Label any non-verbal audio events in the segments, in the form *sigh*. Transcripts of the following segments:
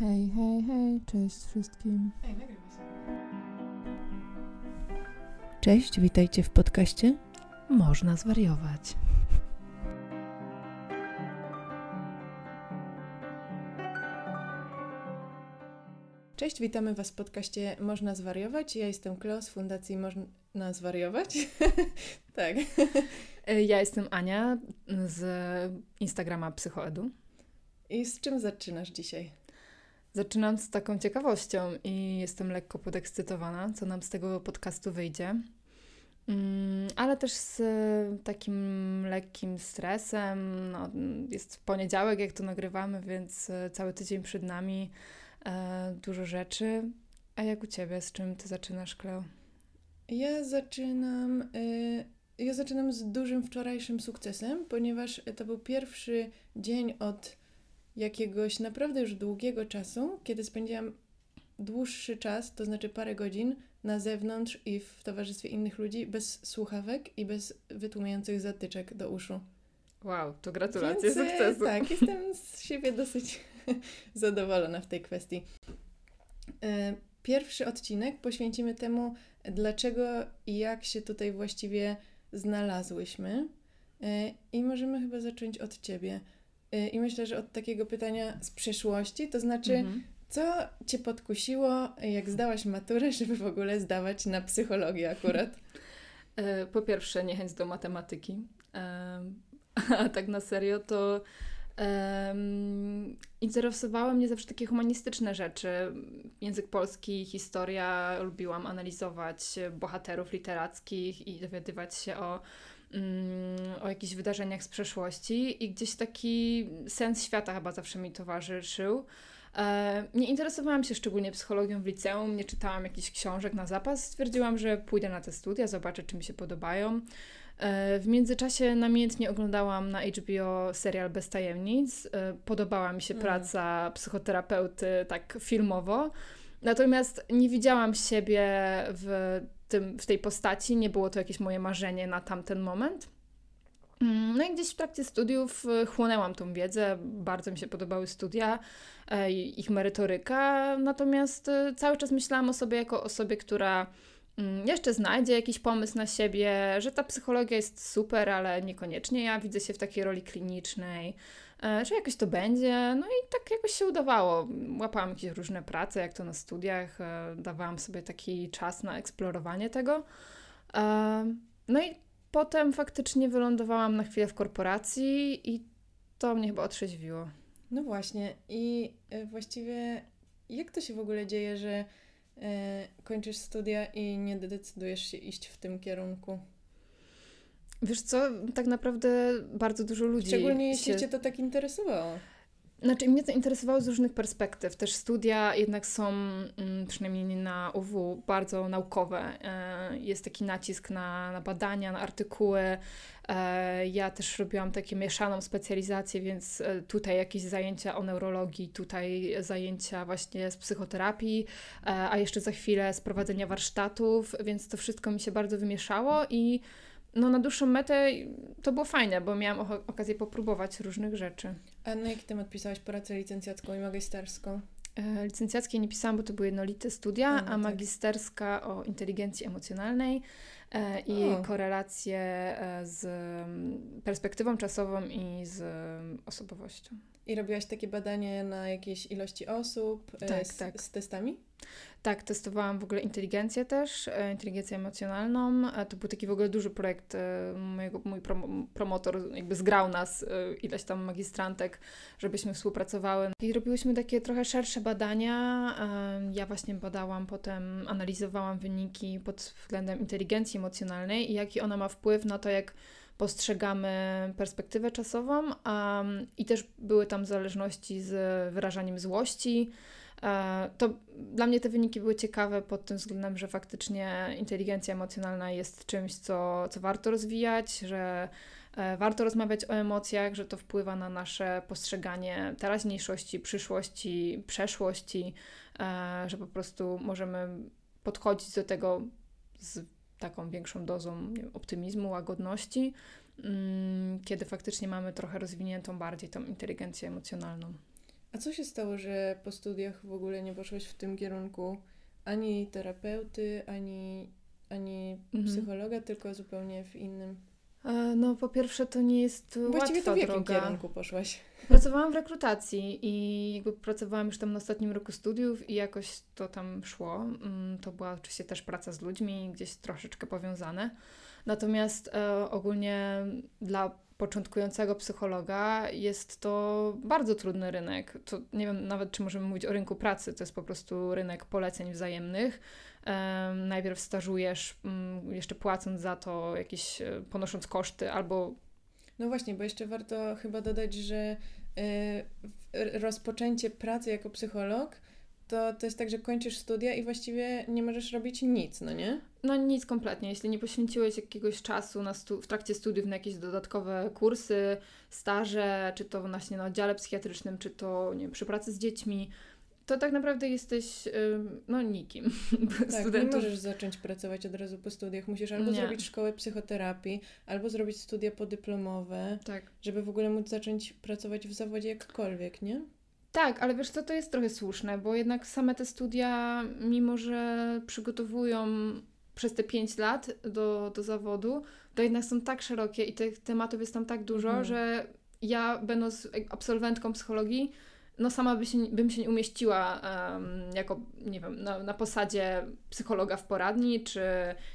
Hej, hej, hej, cześć wszystkim. Ej, nagrywa się. Cześć, witajcie w podcaście. Można zwariować. Cześć, witamy Was w podcaście Można Zwariować. Ja jestem Kleo z Fundacji Można Zwariować. *laughs* tak. Ja jestem Ania z Instagrama Psychoedu. I z czym zaczynasz dzisiaj? Zaczynam z taką ciekawością i jestem lekko podekscytowana, co nam z tego podcastu wyjdzie. Mm, Ale też z takim lekkim stresem. No, jest poniedziałek, jak to nagrywamy, więc e, cały tydzień przed nami. E, Dużo rzeczy. A jak u Ciebie? Z czym Ty zaczynasz, Kleo? Ja zaczynam. ja zaczynam z dużym wczorajszym sukcesem, ponieważ to był pierwszy dzień od jakiegoś naprawdę już długiego czasu, kiedy spędziłam dłuższy czas, to znaczy parę godzin, na zewnątrz i w towarzystwie innych ludzi, bez słuchawek i bez wytłumiających zatyczek do uszu. Wow, to gratulacje Więc, e, sukcesu. Tak, jestem z siebie dosyć *laughs* zadowolona w tej kwestii. E, Pierwszy odcinek poświęcimy temu, dlaczego i jak się tutaj właściwie znalazłyśmy. E, I możemy chyba zacząć od ciebie. E, I myślę, że od takiego pytania z przeszłości, to znaczy, Mhm. co cię podkusiło, jak zdałaś maturę, żeby w ogóle zdawać na psychologię akurat? *laughs* E, Po pierwsze, niechęć do matematyki. Em, *laughs* A tak na serio, to em, interesowały mnie zawsze takie humanistyczne rzeczy. Język polski, historia. Lubiłam analizować bohaterów literackich i dowiadywać się o, o jakichś wydarzeniach z przeszłości. I gdzieś taki sens świata chyba zawsze mi towarzyszył. E, Nie interesowałam się szczególnie psychologią w liceum, nie czytałam jakichś książek na zapas. Stwierdziłam, że pójdę na te studia, zobaczę, czy mi się podobają. E, W międzyczasie namiętnie oglądałam na HBO serial Bez tajemnic. E, Podobała mi się Mm. praca psychoterapeuty tak filmowo. Natomiast nie widziałam siebie w, tym, w tej postaci, nie było to jakieś moje marzenie na tamten moment. Mm, No i gdzieś w trakcie studiów e, chłonęłam tą wiedzę, bardzo mi się podobały studia e, ich merytoryka, natomiast e, cały czas myślałam o sobie jako osobie, która mm, jeszcze znajdzie jakiś pomysł na siebie, że ta psychologia jest super, ale niekoniecznie ja widzę się w takiej roli klinicznej, że jakoś to będzie. No i tak jakoś się udawało. Łapałam jakieś różne prace, jak to na studiach, e, dawałam sobie taki czas na eksplorowanie tego. E, No i potem faktycznie wylądowałam na chwilę w korporacji i to mnie chyba otrzeźwiło. No właśnie. I e, właściwie jak to się w ogóle dzieje, że kończysz studia i nie decydujesz się iść w tym kierunku? Wiesz co, tak naprawdę bardzo dużo ludzi Szczególnie jeśli się... Cię to tak interesowało. Znaczy, mnie to interesowało z różnych perspektyw. Też studia jednak są, mm, przynajmniej nie na UW, bardzo naukowe. E, Jest taki nacisk na, na badania, na artykuły. E, Ja też robiłam takie mieszaną specjalizację, więc e, tutaj jakieś zajęcia o neurologii, tutaj zajęcia właśnie z psychoterapii, a jeszcze za chwilę z prowadzenia warsztatów, więc to wszystko mi się bardzo wymieszało i no, na dłuższą metę to było fajne, bo miałam okazję popróbować różnych rzeczy. A na jaki temat pisałaś pracę licencjacką i magisterską? E, Licencjackie nie pisałam, bo to były jednolite studia, A, no a tak. magisterska o inteligencji emocjonalnej e, i O. korelacje e, z mm, perspektywą czasową i z mm, osobowością. I robiłaś takie badanie na jakiejś ilości osób e, Tak, z, tak. z testami? Tak, testowałam w ogóle inteligencję też, e, inteligencję emocjonalną. E, To był taki w ogóle duży projekt. Mojego, mój prom- promotor jakby zgrał nas, ileś tam magistrantek, żebyśmy współpracowały. I robiłyśmy takie trochę szersze badania. Ja właśnie badałam, potem analizowałam wyniki pod względem inteligencji emocjonalnej i jaki ona ma wpływ na to, jak postrzegamy perspektywę czasową. Um, I też były tam zależności z wyrażaniem złości. E, To dla mnie te wyniki były ciekawe pod tym względem, że faktycznie inteligencja emocjonalna jest czymś, co, co warto rozwijać, że e, warto rozmawiać o emocjach, że to wpływa na nasze postrzeganie teraźniejszości, przyszłości, przeszłości, e, że po prostu możemy podchodzić do tego z taką większą dozą wiem, optymizmu, łagodności, mm, kiedy faktycznie mamy trochę rozwiniętą bardziej tą inteligencję emocjonalną. A co się stało, że po studiach w ogóle nie poszłaś w tym kierunku ani terapeuty, ani, ani Mhm. psychologa, tylko zupełnie w innym? E, No, po pierwsze, to nie jest Właściwie łatwa to w jakim droga. kierunku poszłaś? Pracowałam w rekrutacji i jakby pracowałam już tam na ostatnim roku studiów i jakoś to tam szło. Mm, To była oczywiście też praca z ludźmi, gdzieś troszeczkę powiązane. Natomiast e, ogólnie dla początkującego psychologa jest to bardzo trudny rynek. To nie wiem nawet, czy możemy mówić o rynku pracy. To jest po prostu rynek poleceń wzajemnych. Najpierw stażujesz, mm, jeszcze płacąc za to jakieś, e, ponosząc koszty, albo No właśnie, bo jeszcze warto chyba dodać, że w- rozpoczęcie pracy jako psycholog to, to jest tak, że kończysz studia i właściwie nie możesz robić nic, no nie? No nic kompletnie. Jeśli nie poświęciłeś jakiegoś czasu na stu- w trakcie studiów na jakieś dodatkowe kursy, staże, czy to właśnie na oddziale psychiatrycznym, czy to nie wiem, przy pracy z dziećmi, to tak naprawdę jesteś no nikim. *laughs* Tak, nie Studentów- możesz zacząć pracować od razu po studiach. Musisz albo Nie. zrobić szkołę psychoterapii, albo zrobić studia podyplomowe, Tak. żeby w ogóle móc zacząć pracować w zawodzie jakkolwiek, nie? Tak, ale wiesz co, to jest trochę słuszne, bo jednak same te studia, mimo że przygotowują przez te 5 lat do, do zawodu, to jednak są tak szerokie i tych tematów jest tam tak dużo, Mhm. że ja będąc absolwentką psychologii, no sama by się, bym się nie umieściła em, jako, nie wiem, na, na posadzie psychologa w poradni, czy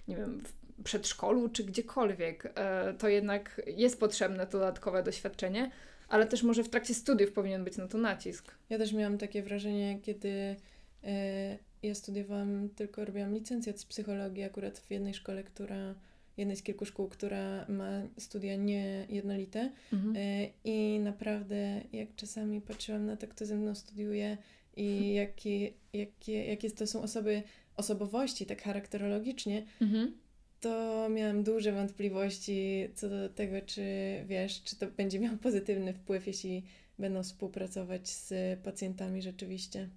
nie wiem, w przedszkolu, czy gdziekolwiek. E, to jednak jest potrzebne to dodatkowe doświadczenie, ale też może w trakcie studiów powinien być na to nacisk. Ja też miałam takie wrażenie, kiedy e, ja studiowałam, tylko robiłam licencjat z psychologii akurat w jednej szkole, która, jednej z kilku szkół, która ma studia niejednolite. Mhm. E, I naprawdę, jak czasami patrzyłam na to, kto ze mną studiuje i jakie, jakie, jakie to są osoby, osobowości, tak charakterologicznie, Mhm. to miałam duże wątpliwości co do tego, czy wiesz, czy to będzie miało pozytywny wpływ, jeśli będą współpracować z pacjentami rzeczywiście.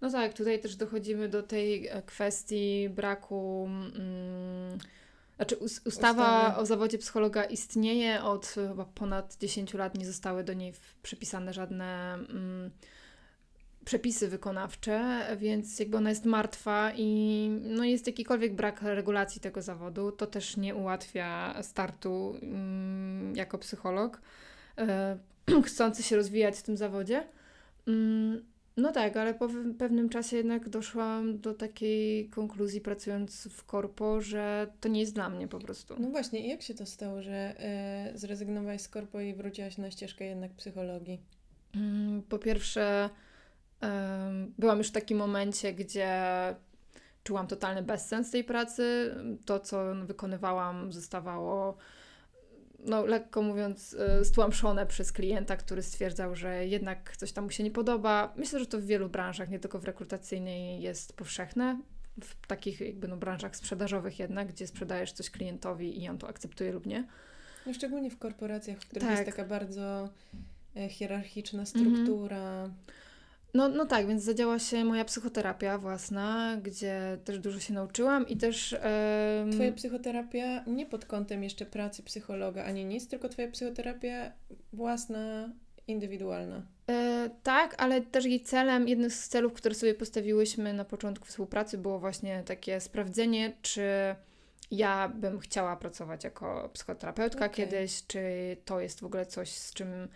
No tak, tutaj też dochodzimy do tej e, kwestii braku. Mm, znaczy, us- ustawa Ustawy. o zawodzie psychologa istnieje od chyba ponad 10 lat, nie zostały do niej przypisane żadne mm, przepisy wykonawcze, więc jakby ona jest martwa i no jest jakikolwiek brak regulacji tego zawodu, to też nie ułatwia startu mm, jako psycholog e, *clears throat* chcący się rozwijać w tym zawodzie. Mm, no tak, ale po pewnym czasie jednak doszłam do takiej konkluzji pracując w korpo, że to nie jest dla mnie po prostu. No właśnie, i jak się to stało, że e, zrezygnowałaś z korpo i wróciłaś na ścieżkę jednak psychologii? Mm, Po pierwsze, byłam już w takim momencie, gdzie czułam totalny bezsens tej pracy. To, co wykonywałam, zostawało, no lekko mówiąc, e, stłamszone przez klienta, który stwierdzał, że jednak coś tam mu się nie podoba. Myślę, że to w wielu branżach, nie tylko w rekrutacyjnej, jest powszechne. W takich jakby no, branżach sprzedażowych jednak, gdzie sprzedajesz coś klientowi i on to akceptuje lub nie. No szczególnie w korporacjach, w których Tak. jest taka bardzo e, hierarchiczna Mhm. No, no tak, więc zadziała się moja psychoterapia własna, gdzie też dużo się nauczyłam i też. Twoja psychoterapia nie pod kątem jeszcze pracy psychologa ani nic, tylko twoja psychoterapia własna, indywidualna. E, tak, ale też jej celem, jednym z celów, które sobie postawiłyśmy na początku współpracy, było właśnie takie sprawdzenie, czy ja bym chciała pracować jako psychoterapeutka Okej. kiedyś, czy to jest w ogóle coś, z czym.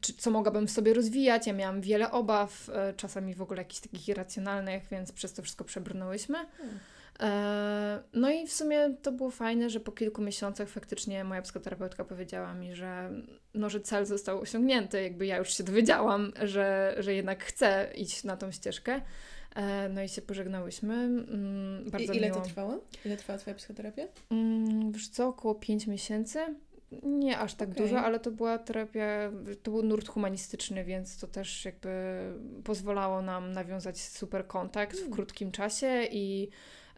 Czy, co mogłabym w sobie rozwijać. Ja miałam wiele obaw, e, czasami w ogóle jakichś takich irracjonalnych, więc przez to wszystko przebrnęłyśmy. Hmm. E, No i w sumie to było fajne, że po kilku miesiącach faktycznie moja psychoterapeutka powiedziała mi, że, no, że cel został osiągnięty. Jakby ja już się dowiedziałam, że, że jednak chcę iść na tą ścieżkę. E, No i się pożegnałyśmy. Mm, Bardzo I ile miło. to trwało? Ile trwała twoja psychoterapia? Mm, Wiesz co, około 5 miesięcy. Nie aż tak Okej. dużo, ale to była terapia, to był nurt humanistyczny, więc to też jakby pozwalało nam nawiązać super kontakt w Mm. krótkim czasie i,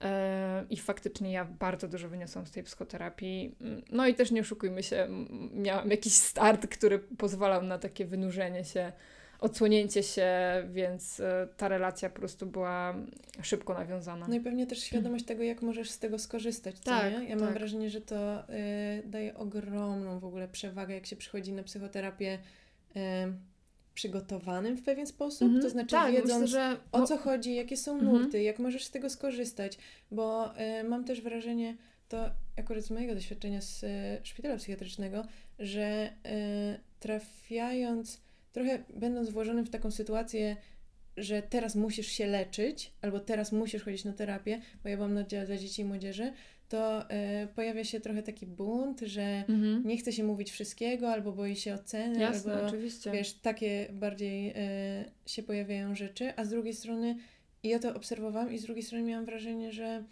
e, i faktycznie ja bardzo dużo wyniosłam z tej psychoterapii. No i też nie oszukujmy się, miałam jakiś start, który pozwalał na takie wynurzenie się, odsłonięcie się, więc e, ta relacja po prostu była szybko nawiązana. No i pewnie też świadomość tego, jak możesz z tego skorzystać, co Tak, nie? Ja mam tak. wrażenie, że to y, daje ogromną w ogóle przewagę, jak się przychodzi na psychoterapię y, przygotowanym w pewien sposób, Mhm. to znaczy tak, wiedząc myślę, że o co chodzi, jakie są Mhm. nurty, jak możesz z tego skorzystać, bo y, mam też wrażenie, to akurat z mojego doświadczenia z szpitala psychiatrycznego, że trafiając, trochę będąc włożonym w taką sytuację, że teraz musisz się leczyć, albo teraz musisz chodzić na terapię, bo ja byłam na oddziale dla dzieci i młodzieży, to y, pojawia się trochę taki bunt, że Mhm. nie chce się mówić wszystkiego, albo boi się oceny, Jasne, albo oczywiście. wiesz, takie bardziej e, się pojawiają rzeczy, a z drugiej strony i ja to obserwowałam i z drugiej strony miałam wrażenie, że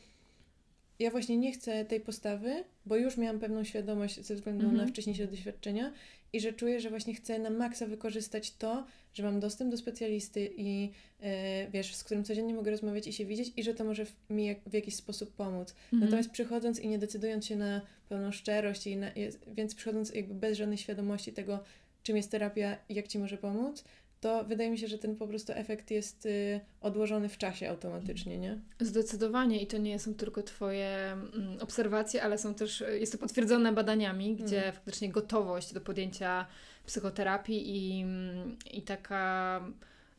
ja właśnie nie chcę tej postawy, bo już miałam pewną świadomość ze względu Mhm. na wcześniejsze doświadczenia i że czuję, że właśnie chcę na maksa wykorzystać to, że mam dostęp do specjalisty i e, wiesz, z którym codziennie mogę rozmawiać i się widzieć i że to może w, mi jak, w jakiś sposób pomóc. Mhm. Natomiast przychodząc i nie decydując się na pełną szczerość, i na, więc przychodząc jakby bez żadnej świadomości tego, czym jest terapia i jak ci może pomóc, to wydaje mi się, że ten po prostu efekt jest y, odłożony w czasie automatycznie, nie? Zdecydowanie i to nie są tylko Twoje mm, obserwacje, ale są też, jest to potwierdzone badaniami, gdzie Mhm. faktycznie gotowość do podjęcia psychoterapii i, mm, i taka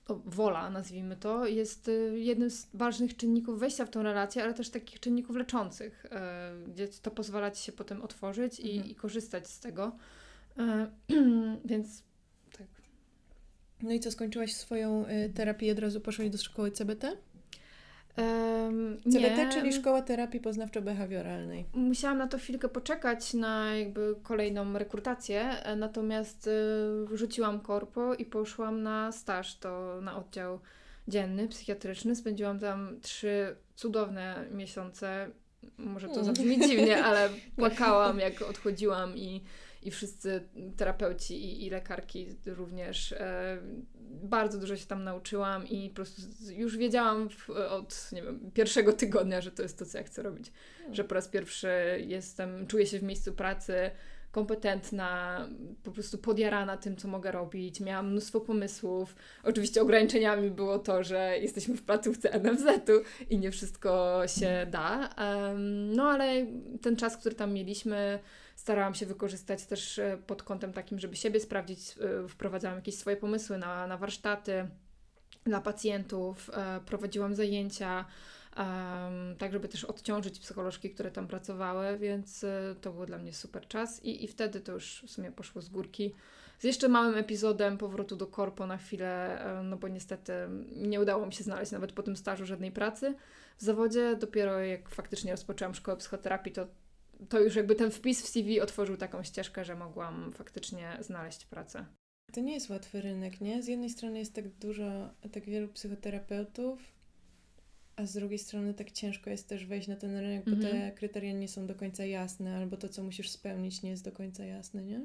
no, wola, nazwijmy to, jest y, jednym z ważnych czynników wejścia w tą relację, ale też takich czynników leczących, y, gdzie to pozwala Ci się potem otworzyć i, Mhm. i korzystać z tego. Y, *clears throat* Więc. No i co, skończyłaś swoją y, terapię i od razu poszłaś do szkoły CBT? Em, CBT, nie. czyli Szkoła Terapii Poznawczo-Behawioralnej. Musiałam na to chwilkę poczekać na jakby kolejną rekrutację, e, natomiast y, rzuciłam korpo i poszłam na staż, to na oddział dzienny, psychiatryczny. Spędziłam tam trzy cudowne miesiące. Może to Mm. zabrzmi dziwnie, ale *laughs* płakałam jak odchodziłam i, i wszyscy terapeuci i, i lekarki również. E, bardzo dużo się tam nauczyłam i po prostu już wiedziałam w, od nie wiem, pierwszego tygodnia, że to jest to, co ja chcę robić że po raz pierwszy jestem, czuję się w miejscu pracy kompetentna, po prostu podjarana tym, co mogę robić. Miałam mnóstwo pomysłów. Oczywiście ograniczeniami było to, że jesteśmy w placówce NFZ-u i nie wszystko się da. Em, No ale ten czas, który tam mieliśmy, starałam się wykorzystać też e, pod kątem takim, żeby siebie sprawdzić. E, Wprowadzałam jakieś swoje pomysły na, na warsztaty dla pacjentów, e, prowadziłam zajęcia, tak żeby też odciążyć psycholożki, które tam pracowały, więc to był dla mnie super czas i, i wtedy to już w sumie poszło z górki. Z jeszcze małym epizodem powrotu do korpo na chwilę, no bo niestety nie udało mi się znaleźć nawet po tym stażu żadnej pracy w zawodzie. Dopiero jak faktycznie rozpoczęłam szkołę psychoterapii, to, to już jakby ten wpis w CV otworzył taką ścieżkę, że mogłam faktycznie znaleźć pracę. To nie jest łatwy rynek, nie? Z jednej strony jest tak dużo, tak wielu psychoterapeutów, a z drugiej strony tak ciężko jest też wejść na ten rynek, bo te Mhm. kryteria nie są do końca jasne, albo to, co musisz spełnić, nie jest do końca jasne, nie?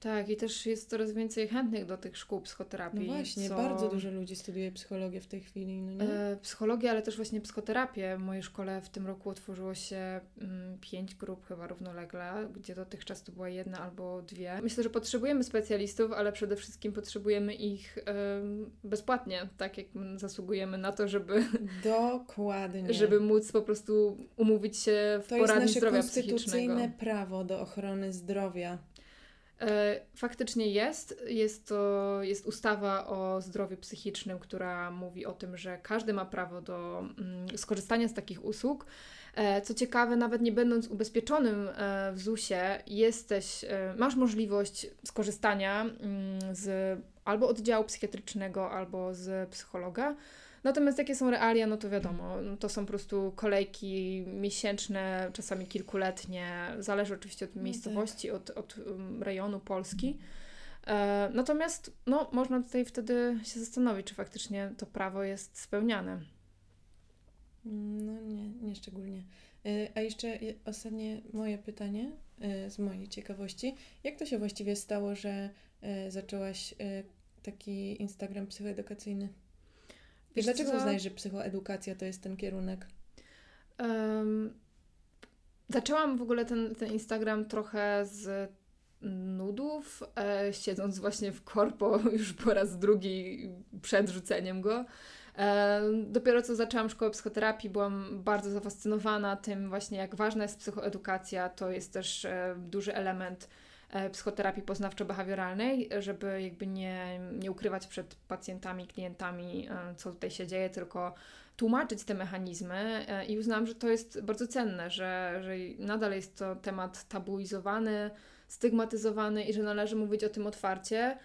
Tak, i też jest coraz więcej chętnych do tych szkół No psychoterapii. właśnie, co... bardzo dużo ludzi studiuje psychologię w tej chwili, no nie? E, psychologię, ale też właśnie psychoterapię. W mojej szkole w tym roku otworzyło się mm, pięć grup chyba równolegle, gdzie dotychczas to była jedna albo dwie. Myślę, że potrzebujemy specjalistów, ale przede wszystkim potrzebujemy ich bezpłatnie, tak jak zasługujemy na to, żeby, *laughs* Dokładnie. żeby móc po prostu umówić się w to jest poradni nasze zdrowia konstytucyjne psychicznego. prawo do ochrony zdrowia. E, Faktycznie jest. Jest to jest ustawa o zdrowiu psychicznym, która mówi o tym, że każdy ma prawo do mm, skorzystania z takich usług. E, Co ciekawe, nawet nie będąc ubezpieczonym e, w ZUS-ie, jesteś, masz możliwość skorzystania mm, z albo oddziału psychiatrycznego, albo z psychologa. Natomiast jakie są realia, no to wiadomo, no to są po prostu kolejki miesięczne, czasami kilkuletnie, zależy oczywiście od tak. miejscowości, od, od um, rejonu Polski. E, natomiast no, można tutaj wtedy się zastanowić, czy faktycznie to prawo jest spełniane. No nie, nie szczególnie. Y, A jeszcze je- ostatnie moje pytanie y, z mojej ciekawości. Jak to się właściwie stało, że zaczęłaś taki Instagram psychoedukacyjny? Wiesz dlaczego co? uznajesz, że psychoedukacja to jest ten kierunek? Em, zaczęłam w ogóle ten, ten Instagram trochę z nudów, e, siedząc właśnie w korpo *laughs* już po raz drugi przed rzuceniem go. E, dopiero co zaczęłam szkołę psychoterapii, byłam bardzo zafascynowana tym właśnie, jak ważna jest psychoedukacja. To jest też e, duży element psychoterapii poznawczo-behawioralnej, żeby jakby nie, nie ukrywać przed pacjentami, klientami, e, co tutaj się dzieje, tylko tłumaczyć te mechanizmy e, i uznałam, że to jest bardzo cenne, że, że nadal jest to temat tabuizowany, stygmatyzowany i że należy mówić o tym otwarcie.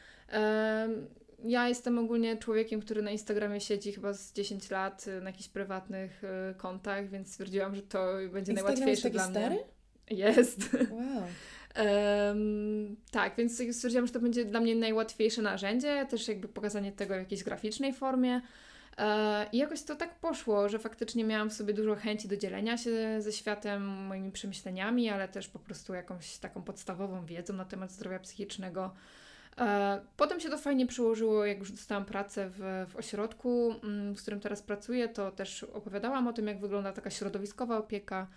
Ja jestem ogólnie człowiekiem, który na Instagramie siedzi chyba z 10 lat na jakichś prywatnych kontach, więc stwierdziłam, że to będzie Instagram najłatwiejsze jest dla stary? mnie. Jest. Wow. *laughs* Um, tak, więc stwierdziłam, że to będzie dla mnie najłatwiejsze narzędzie, też jakby pokazanie tego w jakiejś graficznej formie. E, I jakoś to tak poszło, że faktycznie miałam w sobie dużo chęci do dzielenia się ze światem, moimi przemyśleniami, ale też po prostu jakąś taką podstawową wiedzą na temat zdrowia psychicznego. E, potem się to fajnie przyłożyło, jak już dostałam pracę w, w ośrodku, mm, w którym teraz pracuję, to też opowiadałam o tym, jak wygląda taka środowiskowa opieka.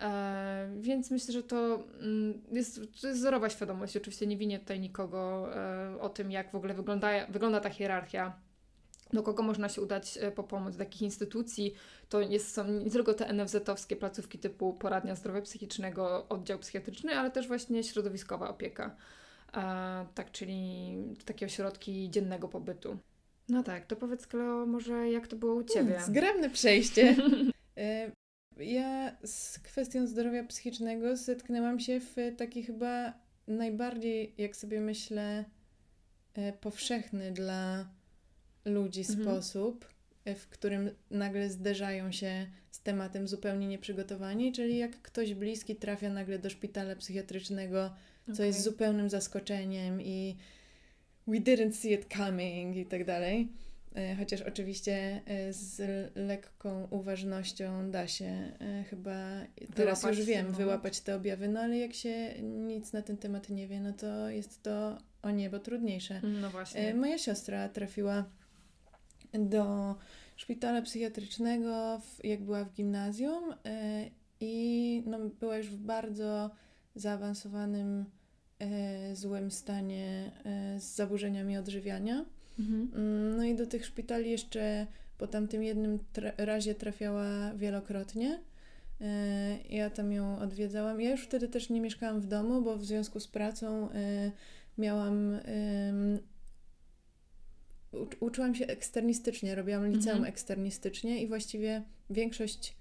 E, więc myślę, że to mm, jest, to jest zerowa świadomość. Oczywiście nie winię tutaj nikogo e, o tym, jak w ogóle wygląda, wygląda ta hierarchia do kogo można się udać po pomoc, do jakich instytucji. To jest, są nie tylko te NFZ-owskie placówki typu poradnia zdrowia psychicznego, oddział psychiatryczny, ale też właśnie środowiskowa opieka tak, czyli takie ośrodki dziennego pobytu. No tak, to powiedz Kleo, może jak to było u Ciebie? Hmm, zgrabne przejście. *laughs* E, ja z kwestią zdrowia psychicznego zetknęłam się w taki chyba najbardziej, jak sobie myślę, e, powszechny dla ludzi mhm. sposób, e, w którym nagle zderzają się z tematem zupełnie nieprzygotowani, czyli jak ktoś bliski trafia nagle do szpitala psychiatrycznego co okay. jest zupełnym zaskoczeniem i we didn't see it coming i tak dalej. E, chociaż oczywiście e, z lekką uważnością da się e, chyba, teraz wyłapać już wiem, wyłapać te objawy, no ale jak się nic na ten temat nie wie, no to jest to o niebo trudniejsze. No właśnie. Moja siostra trafiła do szpitala psychiatrycznego, jak była w gimnazjum i no, była już w bardzo zaawansowanym złym stanie e, z zaburzeniami odżywiania. Mhm. Mm, no i do tych szpitali jeszcze po tamtym jednym tra razie trafiała wielokrotnie. E, ja tam ją odwiedzałam. Ja już wtedy też nie mieszkałam w domu, bo w związku z pracą e, miałam. uczyłam się eksternistycznie, robiłam liceum mhm. eksternistycznie i właściwie większość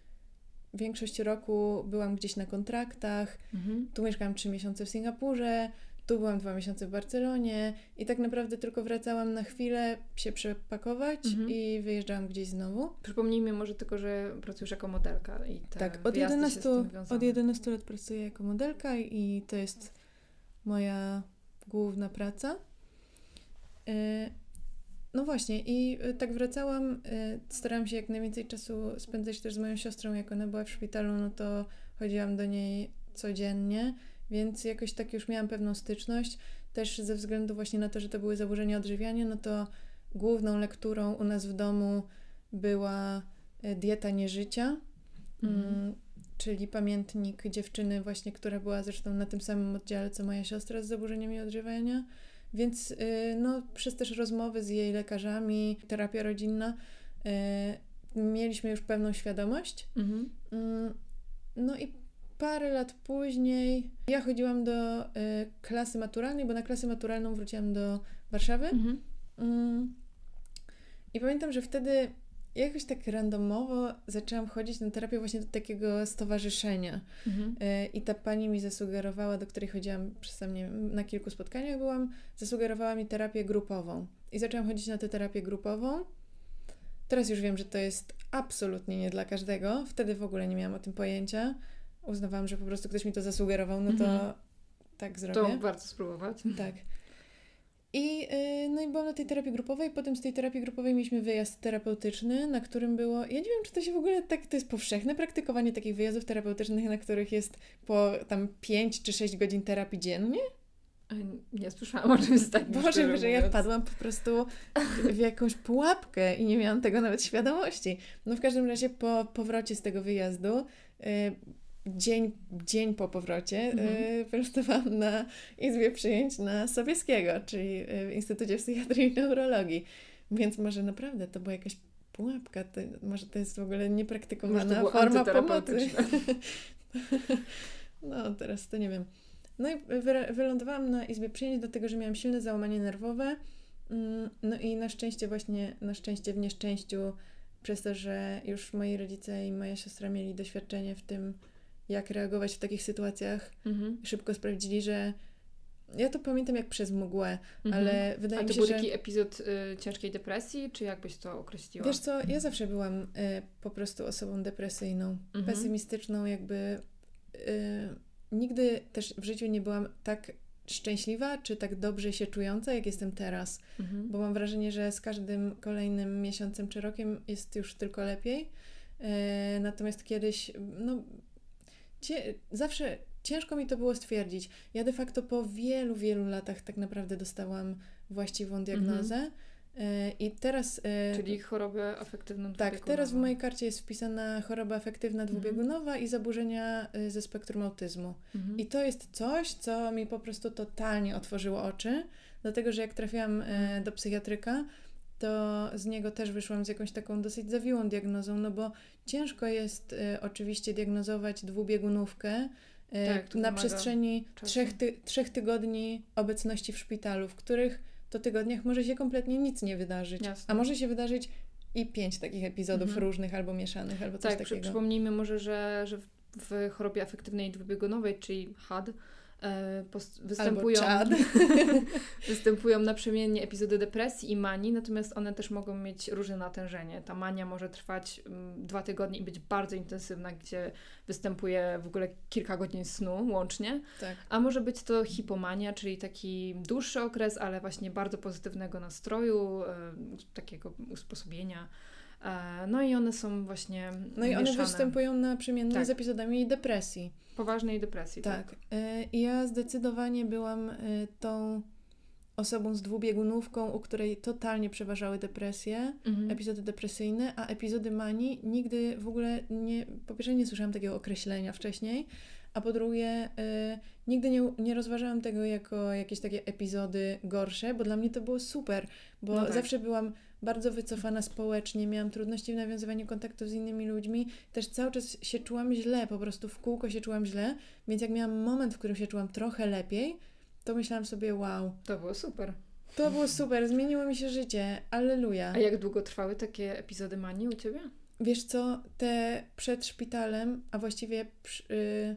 większość roku byłam gdzieś na kontraktach. Mhm. Tu mieszkałam trzy miesiące w Singapurze, tu byłam dwa miesiące w Barcelonie i tak naprawdę tylko wracałam na chwilę się przepakować mhm. i wyjeżdżałam gdzieś znowu. Przypomnijmy może tylko, że pracujesz jako modelka i Tak, od 11, od 11 lat pracuję jako modelka i to jest moja główna praca. Y, no właśnie, i y, tak wracałam. Y, starałam się jak najwięcej czasu spędzać też z moją siostrą. Jak ona była w szpitalu, no to chodziłam do niej codziennie, więc jakoś tak już miałam pewną styczność. Też ze względu właśnie na to, że to były zaburzenia odżywiania, no to główną lekturą u nas w domu była y, dieta nieżycia, mhm. Mm, czyli pamiętnik dziewczyny właśnie, która była zresztą na tym samym oddziale co moja siostra z zaburzeniami odżywiania. Więc y, no, przez też rozmowy z jej lekarzami, terapia rodzinna, y, mieliśmy już pewną świadomość. Mhm. Mm, no i parę lat później ja chodziłam do y, klasy maturalnej, bo na klasę maturalną wróciłam do Warszawy. Mhm. Mm, I pamiętam, że wtedy jakoś tak randomowo zaczęłam chodzić na terapię właśnie do takiego stowarzyszenia. Mhm. E, I ta pani mi zasugerowała, do której chodziłam przez nie na kilku spotkaniach byłam, zasugerowała mi terapię grupową. I zaczęłam chodzić na tę terapię grupową. Teraz już wiem, że to jest absolutnie nie dla każdego. Wtedy w ogóle nie miałam o tym pojęcia. Uznawałam, że po prostu ktoś mi to zasugerował, no to mhm. tak zrobię. To warto spróbować. Tak. I, yy, no i byłam na tej terapii grupowej, potem z tej terapii grupowej mieliśmy wyjazd terapeutyczny, na którym było, ja nie wiem, czy to się w ogóle tak, to jest powszechne praktykowanie takich wyjazdów terapeutycznych, na których jest po tam 5 czy 6 godzin terapii dziennie? Nie słyszałam o czymś takim. Boże, że ja wpadłam po prostu w jakąś pułapkę i nie miałam tego nawet świadomości. No w każdym razie po powrocie z tego wyjazdu yy, dzień, dzień po powrocie mhm. y, pracowałam na Izbie Przyjęć na Sobieskiego, czyli w Instytucie Psychiatrii i Neurologii. Więc może naprawdę to była jakaś pułapka, to, może to jest w ogóle niepraktykowana forma pomocy. *laughs* no, teraz to nie wiem. No i wy, wylądowałam na izbie przyjęć, dlatego że miałam silne załamanie nerwowe. Mm, no i na szczęście właśnie, na szczęście w nieszczęściu, przez to, że już moi rodzice i moja siostra mieli doświadczenie w tym, jak reagować w takich sytuacjach, Mhm. szybko sprawdzili, że ja to pamiętam jak przez mgłę, Mhm. ale wydaje A to mi się, był że... taki epizod y, ciężkiej depresji, czy jak byś to określiła? Wiesz co, ja zawsze byłam y, po prostu osobą depresyjną, Mhm. pesymistyczną, jakby y, nigdy też w życiu nie byłam tak szczęśliwa, czy tak dobrze się czująca, jak jestem teraz. Mhm. Bo mam wrażenie, że z każdym kolejnym miesiącem czy rokiem jest już tylko lepiej. Y, natomiast kiedyś, no, cie, zawsze ciężko mi to było stwierdzić. Ja de facto po wielu, wielu latach tak naprawdę dostałam właściwą diagnozę. Y, I teraz. y, Czyli chorobę afektywną tak, teraz w mojej karcie jest wpisana choroba afektywna dwubiegunowa i zaburzenia y, ze spektrum autyzmu. Mhm. I to jest coś, co mi po prostu totalnie otworzyło oczy, dlatego że jak trafiłam do psychiatryka, to z niego też wyszłam z jakąś taką dosyć zawiłą diagnozą, no bo ciężko jest y, oczywiście diagnozować dwubiegunówkę y, Tak, na przestrzeni trzech, ty, trzech tygodni obecności w szpitalu, w których to tygodniach może się kompletnie nic nie wydarzyć. Jasne. A może się wydarzyć i pięć takich epizodów Mhm. różnych albo mieszanych, albo coś Tak, przy, takiego. przypomnijmy może, że, że w, w chorobie afektywnej dwubiegunowej, czyli HAD, post- występują, *laughs* występują naprzemiennie epizody depresji i manii, natomiast one też mogą mieć różne natężenie. Ta mania może trwać mm, dwa tygodnie i być bardzo intensywna, gdzie występuje w ogóle kilka godzin snu łącznie, tak. a może być to hipomania, czyli taki dłuższy okres, ale właśnie bardzo pozytywnego nastroju, e, takiego usposobienia. E, No i one są właśnie No i one mieszane. występują naprzemiennie Tak. z epizodami depresji. Poważnej depresji, tak. Tak. I ja zdecydowanie byłam y, tą osobą z dwubiegunówką, u której totalnie przeważały depresje, Mhm. epizody depresyjne, a epizody manii nigdy w ogóle nie, po pierwsze nie słyszałam takiego określenia wcześniej, a po drugie y, nigdy nie, nie rozważałam tego jako jakieś takie epizody gorsze, bo dla mnie to było super, bo No tak. zawsze byłam bardzo wycofana społecznie, miałam trudności w nawiązywaniu kontaktów z innymi ludźmi, też cały czas się czułam źle, po prostu w kółko się czułam źle, więc jak miałam moment, w którym się czułam trochę lepiej, to myślałam sobie, wow, To było super. to było super, zmieniło mi się życie, alleluja. A jak długo trwały takie epizody manii u Ciebie? Wiesz co, te przed szpitalem, a właściwie przy, y,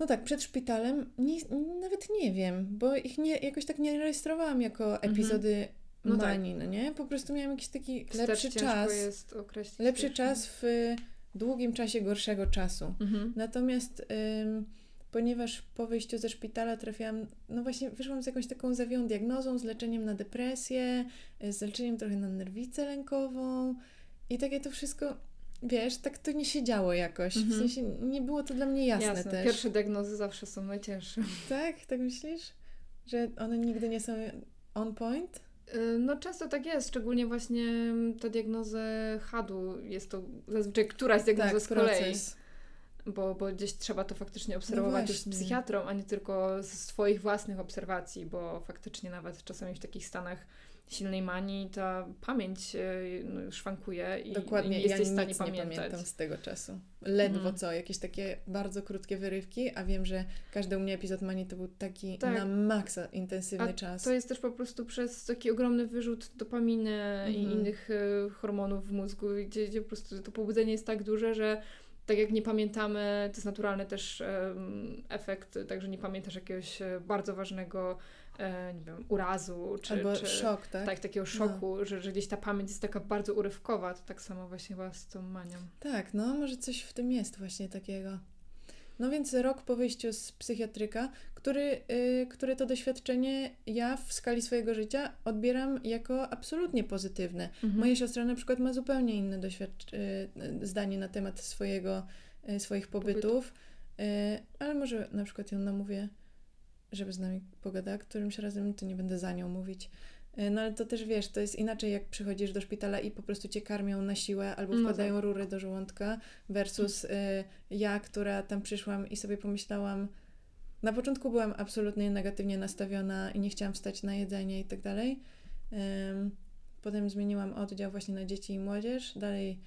no tak, przed szpitalem, nie, nawet nie wiem, bo ich nie, jakoś tak nie rejestrowałam jako epizody No tak. manii, no nie? Po prostu miałam jakiś taki Wstecz lepszy czas, jest określić. lepszy też, czas w długim czasie gorszego czasu. Mhm. Natomiast ym, ponieważ po wyjściu ze szpitala trafiłam, no właśnie wyszłam z jakąś taką zawiłą diagnozą, z leczeniem na depresję, y, z leczeniem trochę na nerwicę lękową i takie to wszystko, wiesz, tak to nie się działo jakoś. Mhm. W sensie nie było to dla mnie jasne, Jasne, też. pierwsze diagnozy zawsze są najcięższe. Tak? Tak myślisz? Że one nigdy nie są on point? Y, No często tak jest, szczególnie właśnie mm, ta diagnoza HAD-u jest to zazwyczaj któraś diagnoza tak, z kolei, proces. bo, bo gdzieś trzeba to faktycznie obserwować już z psychiatrą, a nie tylko z swoich własnych obserwacji, bo faktycznie nawet czasami w takich stanach silnej manii ta pamięć y, no, szwankuje i Dokładnie, nie ja jesteś w nic stanie nie pamiętać. pamiętam z tego czasu. Ledwo Mhm. co, jakieś takie bardzo krótkie wyrywki, a wiem, że każdy u mnie epizod manii to był taki Tak. na maksa intensywny A czas. To jest też po prostu przez taki ogromny wyrzut dopaminy i Mhm. innych e, hormonów w mózgu, gdzie, gdzie po prostu to pobudzenie jest tak duże, że tak jak nie pamiętamy, to jest naturalny też efekt, także nie pamiętasz jakiegoś e, bardzo ważnego, e, nie wiem, urazu, czy, Albo czy szok, tak? tak, takiego szoku, że, że gdzieś ta pamięć jest taka bardzo urywkowa, to tak samo właśnie chyba z tą manią. Tak, no może coś w tym jest właśnie takiego. No więc rok po wyjściu z psychiatryka, który, y, który to doświadczenie ja w skali swojego życia odbieram jako absolutnie pozytywne. Mhm. Moja siostra na przykład ma zupełnie inne doświadcz- y, zdanie na temat swojego, y, swoich pobytów, y, ale może na przykład ją namówię, żeby z nami pogadała którymś razem, to nie będę za nią mówić. Y, No ale to też wiesz, to jest inaczej jak przychodzisz do szpitala i po prostu cię karmią na siłę albo No wkładają tak. rury do żołądka versus y, ja, która tam przyszłam i sobie pomyślałam, na początku byłam absolutnie negatywnie nastawiona i nie chciałam wstać na jedzenie i tak dalej. Potem zmieniłam oddział właśnie na dzieci i młodzież. Dalej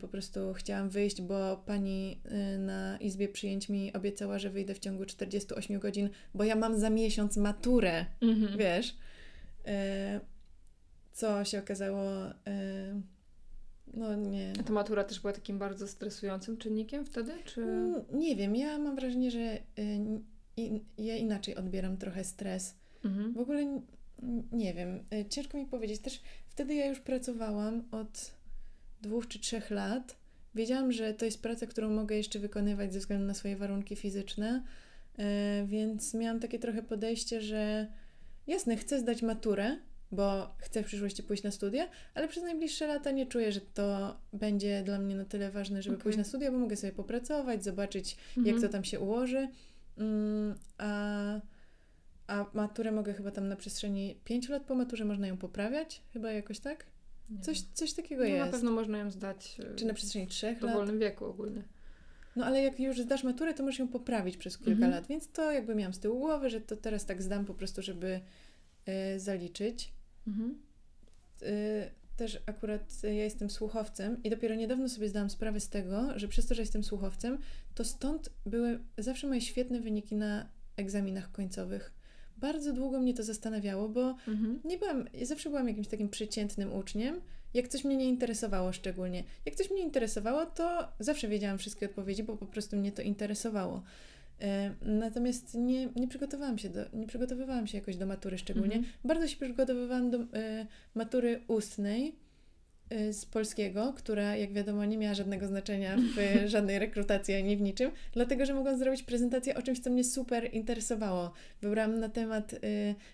po prostu chciałam wyjść, bo pani y, na izbie przyjęć mi obiecała, że wyjdę w ciągu 48 godzin, bo ja mam za miesiąc maturę, Mhm. wiesz. Y, Co się okazało, y, no nie. A ta matura też była takim bardzo stresującym czynnikiem wtedy, czy... Mm, Nie wiem, ja mam wrażenie, że y, ja inaczej odbieram trochę stres. Mhm. W ogóle nie wiem, y, ciężko mi powiedzieć. Też wtedy ja już pracowałam od dwóch czy trzech lat. Wiedziałam, że to jest praca, którą mogę jeszcze wykonywać ze względu na swoje warunki fizyczne, y, więc miałam takie trochę podejście, że jasne, chcę zdać maturę, bo chcę w przyszłości pójść na studia, ale przez najbliższe lata nie czuję, że to będzie dla mnie na tyle ważne, żeby Okej. pójść na studia, bo mogę sobie popracować, zobaczyć, jak Mhm. to tam się ułoży. Mm, A, a maturę mogę chyba tam na przestrzeni pięciu lat po maturze można ją poprawiać, chyba jakoś tak? Coś, coś takiego no, jest. Na pewno można ją zdać e, Czy na przestrzeni trzech w lat. dowolnym wieku ogólnie. No ale jak już zdasz maturę, to możesz ją poprawić przez kilka Mhm. lat, więc to jakby miałam z tyłu głowy, że to teraz tak zdam po prostu, żeby y, zaliczyć. Mhm. Y, też akurat ja jestem słuchowcem i dopiero niedawno sobie zdałam sprawę z tego, że przez to, że jestem słuchowcem, to stąd były zawsze moje świetne wyniki na egzaminach końcowych. Bardzo długo mnie to zastanawiało, bo Mhm. nie byłam, ja zawsze byłam jakimś takim przeciętnym uczniem, jak coś mnie nie interesowało szczególnie. Jak coś mnie interesowało, to zawsze wiedziałam wszystkie odpowiedzi, bo po prostu mnie to interesowało. E, Natomiast nie, nie przygotowałam się do, nie przygotowywałam się jakoś do matury szczególnie. Mhm. Bardzo się przygotowywałam do e, matury ustnej z polskiego, która jak wiadomo nie miała żadnego znaczenia w *laughs* żadnej rekrutacji ani w niczym, dlatego że mogłam zrobić prezentację o czymś, co mnie super interesowało. Wybrałam na temat y,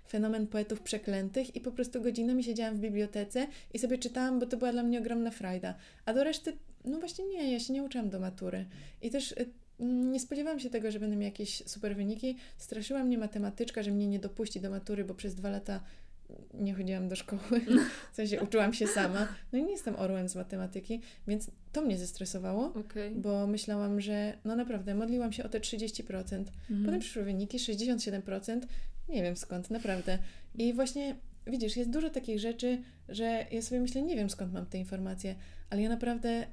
fenomen poetów przeklętych i po prostu godzinami siedziałam w bibliotece i sobie czytałam, bo to była dla mnie ogromna frajda. A do reszty, no właśnie nie, ja się nie uczyłam do matury. I też y, nie spodziewałam się tego, że będę miała jakieś super wyniki. Straszyła mnie matematyczka, że mnie nie dopuści do matury, bo przez dwa lata nie chodziłam do szkoły, w sensie uczyłam się sama. No i nie jestem orłem z matematyki, więc to mnie zestresowało, Okej. bo myślałam, że no naprawdę modliłam się o te 30%. Mhm. Potem przyszły wyniki 67%. Nie wiem skąd, naprawdę. I właśnie widzisz, jest dużo takich rzeczy, że ja sobie myślę, nie wiem skąd mam te informacje, ale ja naprawdę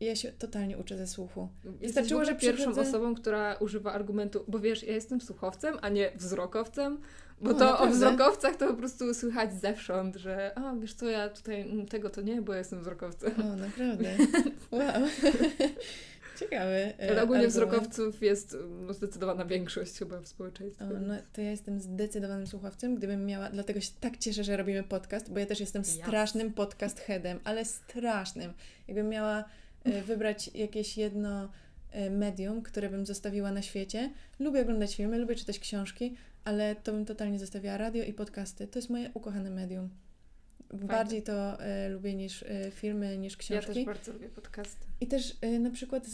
ja się totalnie uczę ze słuchu. Wystarczyło, że pierwszą przychodzę- osobą, która używa argumentu, bo wiesz, ja jestem słuchowcem, a nie wzrokowcem, bo O, to o naprawdę? wzrokowcach to po prostu słychać zewsząd, że a wiesz co, ja tutaj mm, tego to nie, bo ja jestem wzrokowcem. O, naprawdę. *laughs* Wow. *laughs* Ciekawy. e, Ale ogólnie argument. wzrokowców jest no, zdecydowana większość chyba w społeczeństwie. O, no to ja jestem zdecydowanym słuchawcem, gdybym miała, dlatego się tak cieszę, że robimy podcast, bo ja też jestem strasznym podcast headem, ale strasznym. Jakbym miała e, wybrać jakieś jedno e, medium, które bym zostawiła na świecie. Lubię oglądać filmy, lubię czytać książki, ale to bym totalnie zostawiła radio i podcasty. To jest moje ukochane medium. Bardziej to e, lubię niż e, filmy, niż Ja książki. też bardzo lubię podcasty. I też y, na przykład,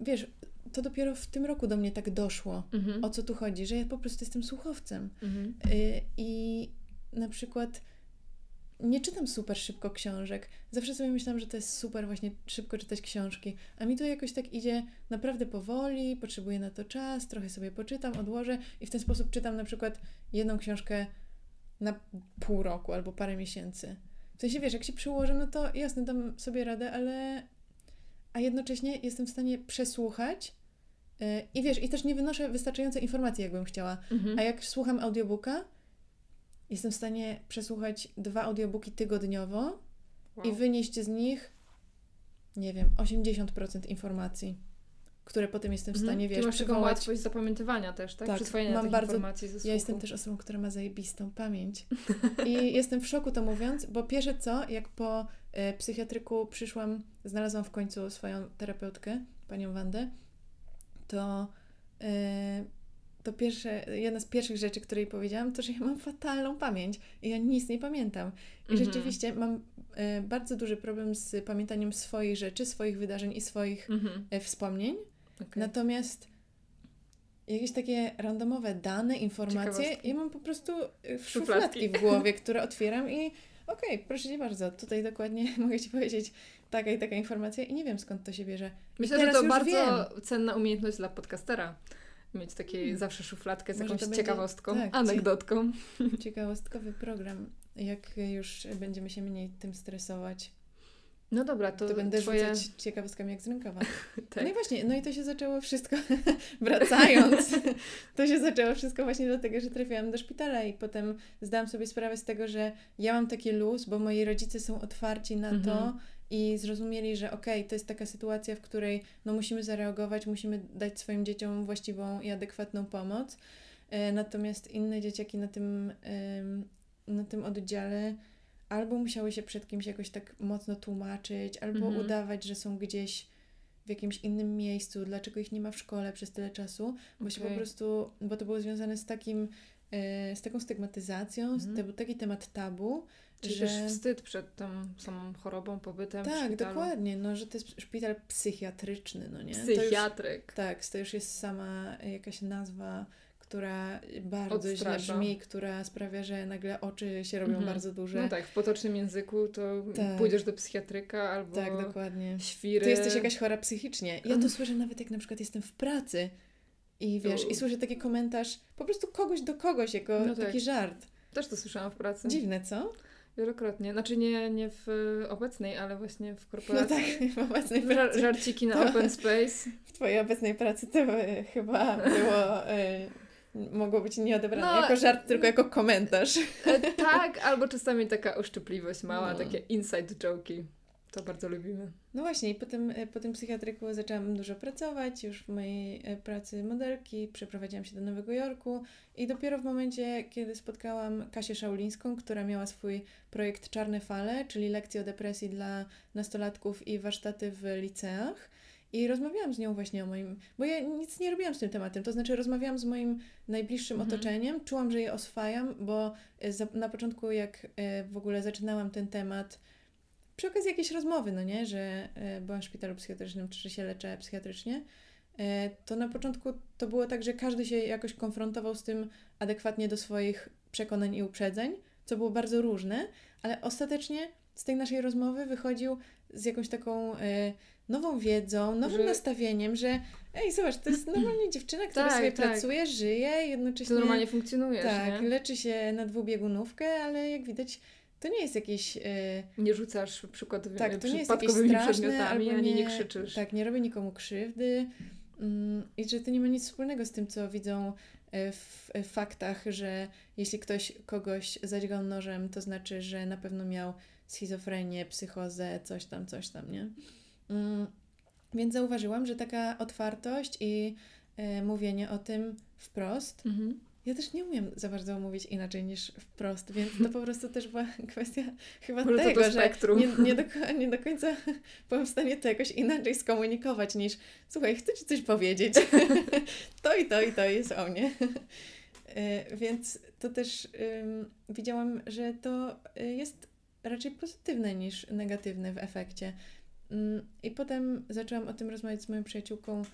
wiesz, to dopiero w tym roku do mnie tak doszło, Mhm. o co tu chodzi, że ja po prostu jestem słuchowcem. Mhm. Y, I na przykład nie czytam super szybko książek. Zawsze sobie myślałam, że to jest super właśnie szybko czytać książki, a mi to jakoś tak idzie naprawdę powoli, potrzebuję na to czas, trochę sobie poczytam, odłożę i w ten sposób czytam na przykład jedną książkę na pół roku albo parę miesięcy. W sensie, wiesz, jak się przyłożę, no to jasne, dam sobie radę, ale... A jednocześnie jestem w stanie przesłuchać yy, i wiesz, i też nie wynoszę wystarczającej informacji, jakbym chciała. Mhm. A jak słucham audiobooka, jestem w stanie przesłuchać dwa audiobooki tygodniowo i Wow. wynieść z nich, nie wiem, 80% informacji, które potem jestem w Mhm. stanie, Ty wiesz, masz taką przywołać. łatwość zapamiętywania też, tak? Tak, Przyswojenia mam bardzo- informacji ze słuchu. Ja jestem też osobą, która ma zajebistą pamięć. I *laughs* jestem w szoku to mówiąc, bo pierwsze co, jak po e, psychiatryku przyszłam, znalazłam w końcu swoją terapeutkę, panią Wandę, to, e, to pierwsze, jedna z pierwszych rzeczy, które jej powiedziałam, to, że ja mam fatalną pamięć i ja nic nie pamiętam. I Mhm. rzeczywiście mam e, bardzo duży problem z pamiętaniem swoich rzeczy, swoich wydarzeń i swoich Mhm. e, wspomnień. Okej. Natomiast jakieś takie randomowe dane, informacje, ja mam po prostu y, w Szufladki. w głowie, *laughs* które otwieram i okej, proszę Cię bardzo, tutaj dokładnie *laughs* mogę Ci powiedzieć taka i taka informacja i nie wiem skąd to się bierze. Myślę, że to bardzo wiem. cenna umiejętność dla podcastera. Mieć takiej Hmm. zawsze szufladkę z Może jakąś to będzie- ciekawostką, tak, anegdotką. *laughs* Ciekawostkowy program, jak już będziemy się mniej tym stresować. No dobra, to, To, będę twoje... rzucać ciekawostkami jak z rękawa. tak. *laughs* No i właśnie, no i to się zaczęło wszystko, *laughs* wracając, to się zaczęło wszystko właśnie dlatego, że trafiłam do szpitala i potem zdałam sobie sprawę z tego, że ja mam taki luz, bo moi rodzice są otwarci na to Mhm. I zrozumieli, że okej, to jest taka sytuacja, w której no musimy zareagować, musimy dać swoim dzieciom właściwą i adekwatną pomoc. E, Natomiast inne dzieciaki na tym, na tym oddziale albo musiały się przed kimś jakoś tak mocno tłumaczyć, albo Mhm. udawać, że są gdzieś w jakimś innym miejscu, dlaczego ich nie ma w szkole przez tyle czasu, bo się po prostu, bo to było związane z takim, e, z taką stygmatyzacją, Mhm. to był taki temat tabu, Czyli że... też wstyd przed tą samą chorobą, pobytem Tak, dokładnie, no, że to jest szpital psychiatryczny, no nie? To już, Psychiatryk. tak, to już jest sama jakaś nazwa, która bardzo źle brzmi, która sprawia, że nagle oczy się robią Mhm. bardzo duże. No tak, w potocznym języku to Tak. pójdziesz do psychiatryka albo tak, dokładnie. świry. Ty jesteś jakaś chora psychicznie. Ja to Mhm. słyszę nawet jak na przykład jestem w pracy i wiesz, i słyszę taki komentarz po prostu kogoś do kogoś, jako No tak. taki żart. Też to słyszałam w pracy. Dziwne, co? Wielokrotnie. Znaczy nie, nie w obecnej, ale właśnie w No korporacji. tak, *laughs* w obecnej Żar- pracy. żarciki na To- open space. *laughs* W twojej obecnej pracy to e, chyba było... E, mogło być nieodebrane No, jako żart, tylko jako komentarz. E, *laughs* tak, albo czasami taka uszczypliwość mała, No. takie inside joke'i. To bardzo lubimy. No właśnie, i potem e, po tym psychiatryku zaczęłam dużo pracować, już w mojej e, pracy modelki, przeprowadziłam się do Nowego Jorku i dopiero w momencie, kiedy spotkałam Kasię Szaulińską, która miała swój projekt Czarne Fale, czyli lekcje o depresji dla nastolatków i warsztaty w liceach. I rozmawiałam z nią właśnie o moim, bo ja nic nie robiłam z tym tematem, to znaczy rozmawiałam z moim najbliższym Mhm. otoczeniem, czułam, że je oswajam, bo e, na początku jak w ogóle zaczynałam ten temat, przy okazji jakiejś rozmowy, no nie, że e, byłam w szpitalu psychiatrycznym, czy że się leczę psychiatrycznie, e, to na początku to było tak, że każdy się jakoś konfrontował z tym adekwatnie do swoich przekonań i uprzedzeń, co było bardzo różne, ale ostatecznie z tej naszej rozmowy wychodził z jakąś taką e, nową wiedzą, nowym Że- nastawieniem, że ej, zobacz, to jest normalnie *clears throat* dziewczyna, która Tak, sobie tak. pracuje, żyje, jednocześnie normalnie funkcjonujesz, tak, nie? leczy się na dwubiegunówkę, ale jak widać, to nie jest jakieś... E, Nie rzucasz przykładowymi, tak, to nie jest jakieś straszne, albo nie, nie krzyczysz. Tak, nie robię nikomu krzywdy mm, i że to nie ma nic wspólnego z tym, co widzą e, w w faktach, że jeśli ktoś kogoś zadźgał nożem, to znaczy, że na pewno miał schizofrenię, psychozę, coś tam, coś tam, nie? Mm, Więc zauważyłam, że taka otwartość i e, mówienie o tym wprost Mhm. Ja też nie umiem za bardzo mówić inaczej niż wprost, więc to po prostu też była *laughs* kwestia chyba Może tego, to że nie, nie, do, nie do końca *laughs* byłam w stanie to jakoś inaczej skomunikować niż słuchaj, chcę Ci coś powiedzieć. *laughs* to i to i to jest o mnie. E, Więc to też ym, widziałam, że to y, jest raczej pozytywne niż negatywne w efekcie. Ym, I potem zaczęłam o tym rozmawiać z moją przyjaciółką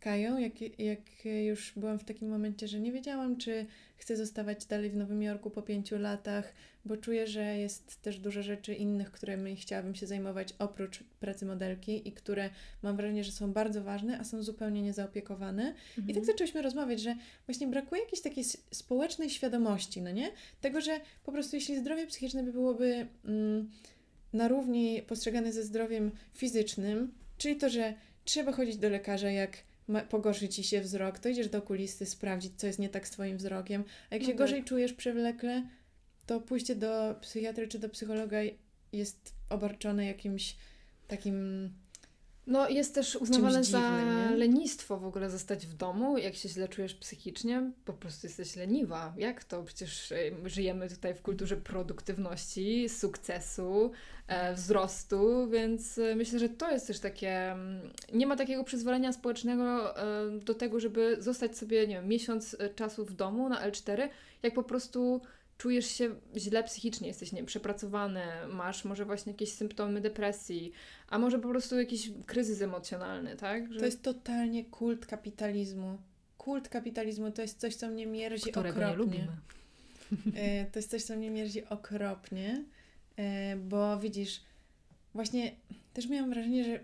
Kają, jak, jak już byłam w takim momencie, że nie wiedziałam, czy chcę zostawać dalej w Nowym Jorku po pięciu latach, bo czuję, że jest też dużo rzeczy innych, którymi chciałabym się zajmować oprócz pracy modelki i które mam wrażenie, że są bardzo ważne, a są zupełnie niezaopiekowane. I tak Mhm. zaczęłyśmy rozmawiać, że właśnie brakuje jakiejś takiej społecznej świadomości, no nie? Tego, że po prostu jeśli zdrowie psychiczne by byłoby mm, na równi postrzegane ze zdrowiem fizycznym, czyli to, że trzeba chodzić do lekarza, jak pogorszy ci się wzrok, to idziesz do okulisty sprawdzić, co jest nie tak z twoim wzrokiem, a jak No się tak. gorzej czujesz przewlekle, to pójście do psychiatry czy do psychologa jest obarczone jakimś takim No jest też uznawane za nie? lenistwo w ogóle zostać w domu, jak się źle czujesz psychicznie, po prostu jesteś leniwa. Jak to? Przecież my żyjemy tutaj w kulturze produktywności, sukcesu, e, wzrostu, więc e, myślę, że to jest też takie, mm, nie ma takiego przyzwolenia społecznego e, do tego, żeby zostać sobie, nie wiem, miesiąc e, czasu w domu na L4, jak po prostu czujesz się źle psychicznie, jesteś, nie wiem, przepracowany, masz może właśnie jakieś symptomy depresji, a może po prostu jakiś kryzys emocjonalny, tak? Że, To jest totalnie kult kapitalizmu. Kult kapitalizmu to jest coś, co mnie mierzi którego okropnie. nie lubimy. *laughs* E, To jest coś, co mnie mierzi okropnie, e, bo widzisz, właśnie też miałam wrażenie, że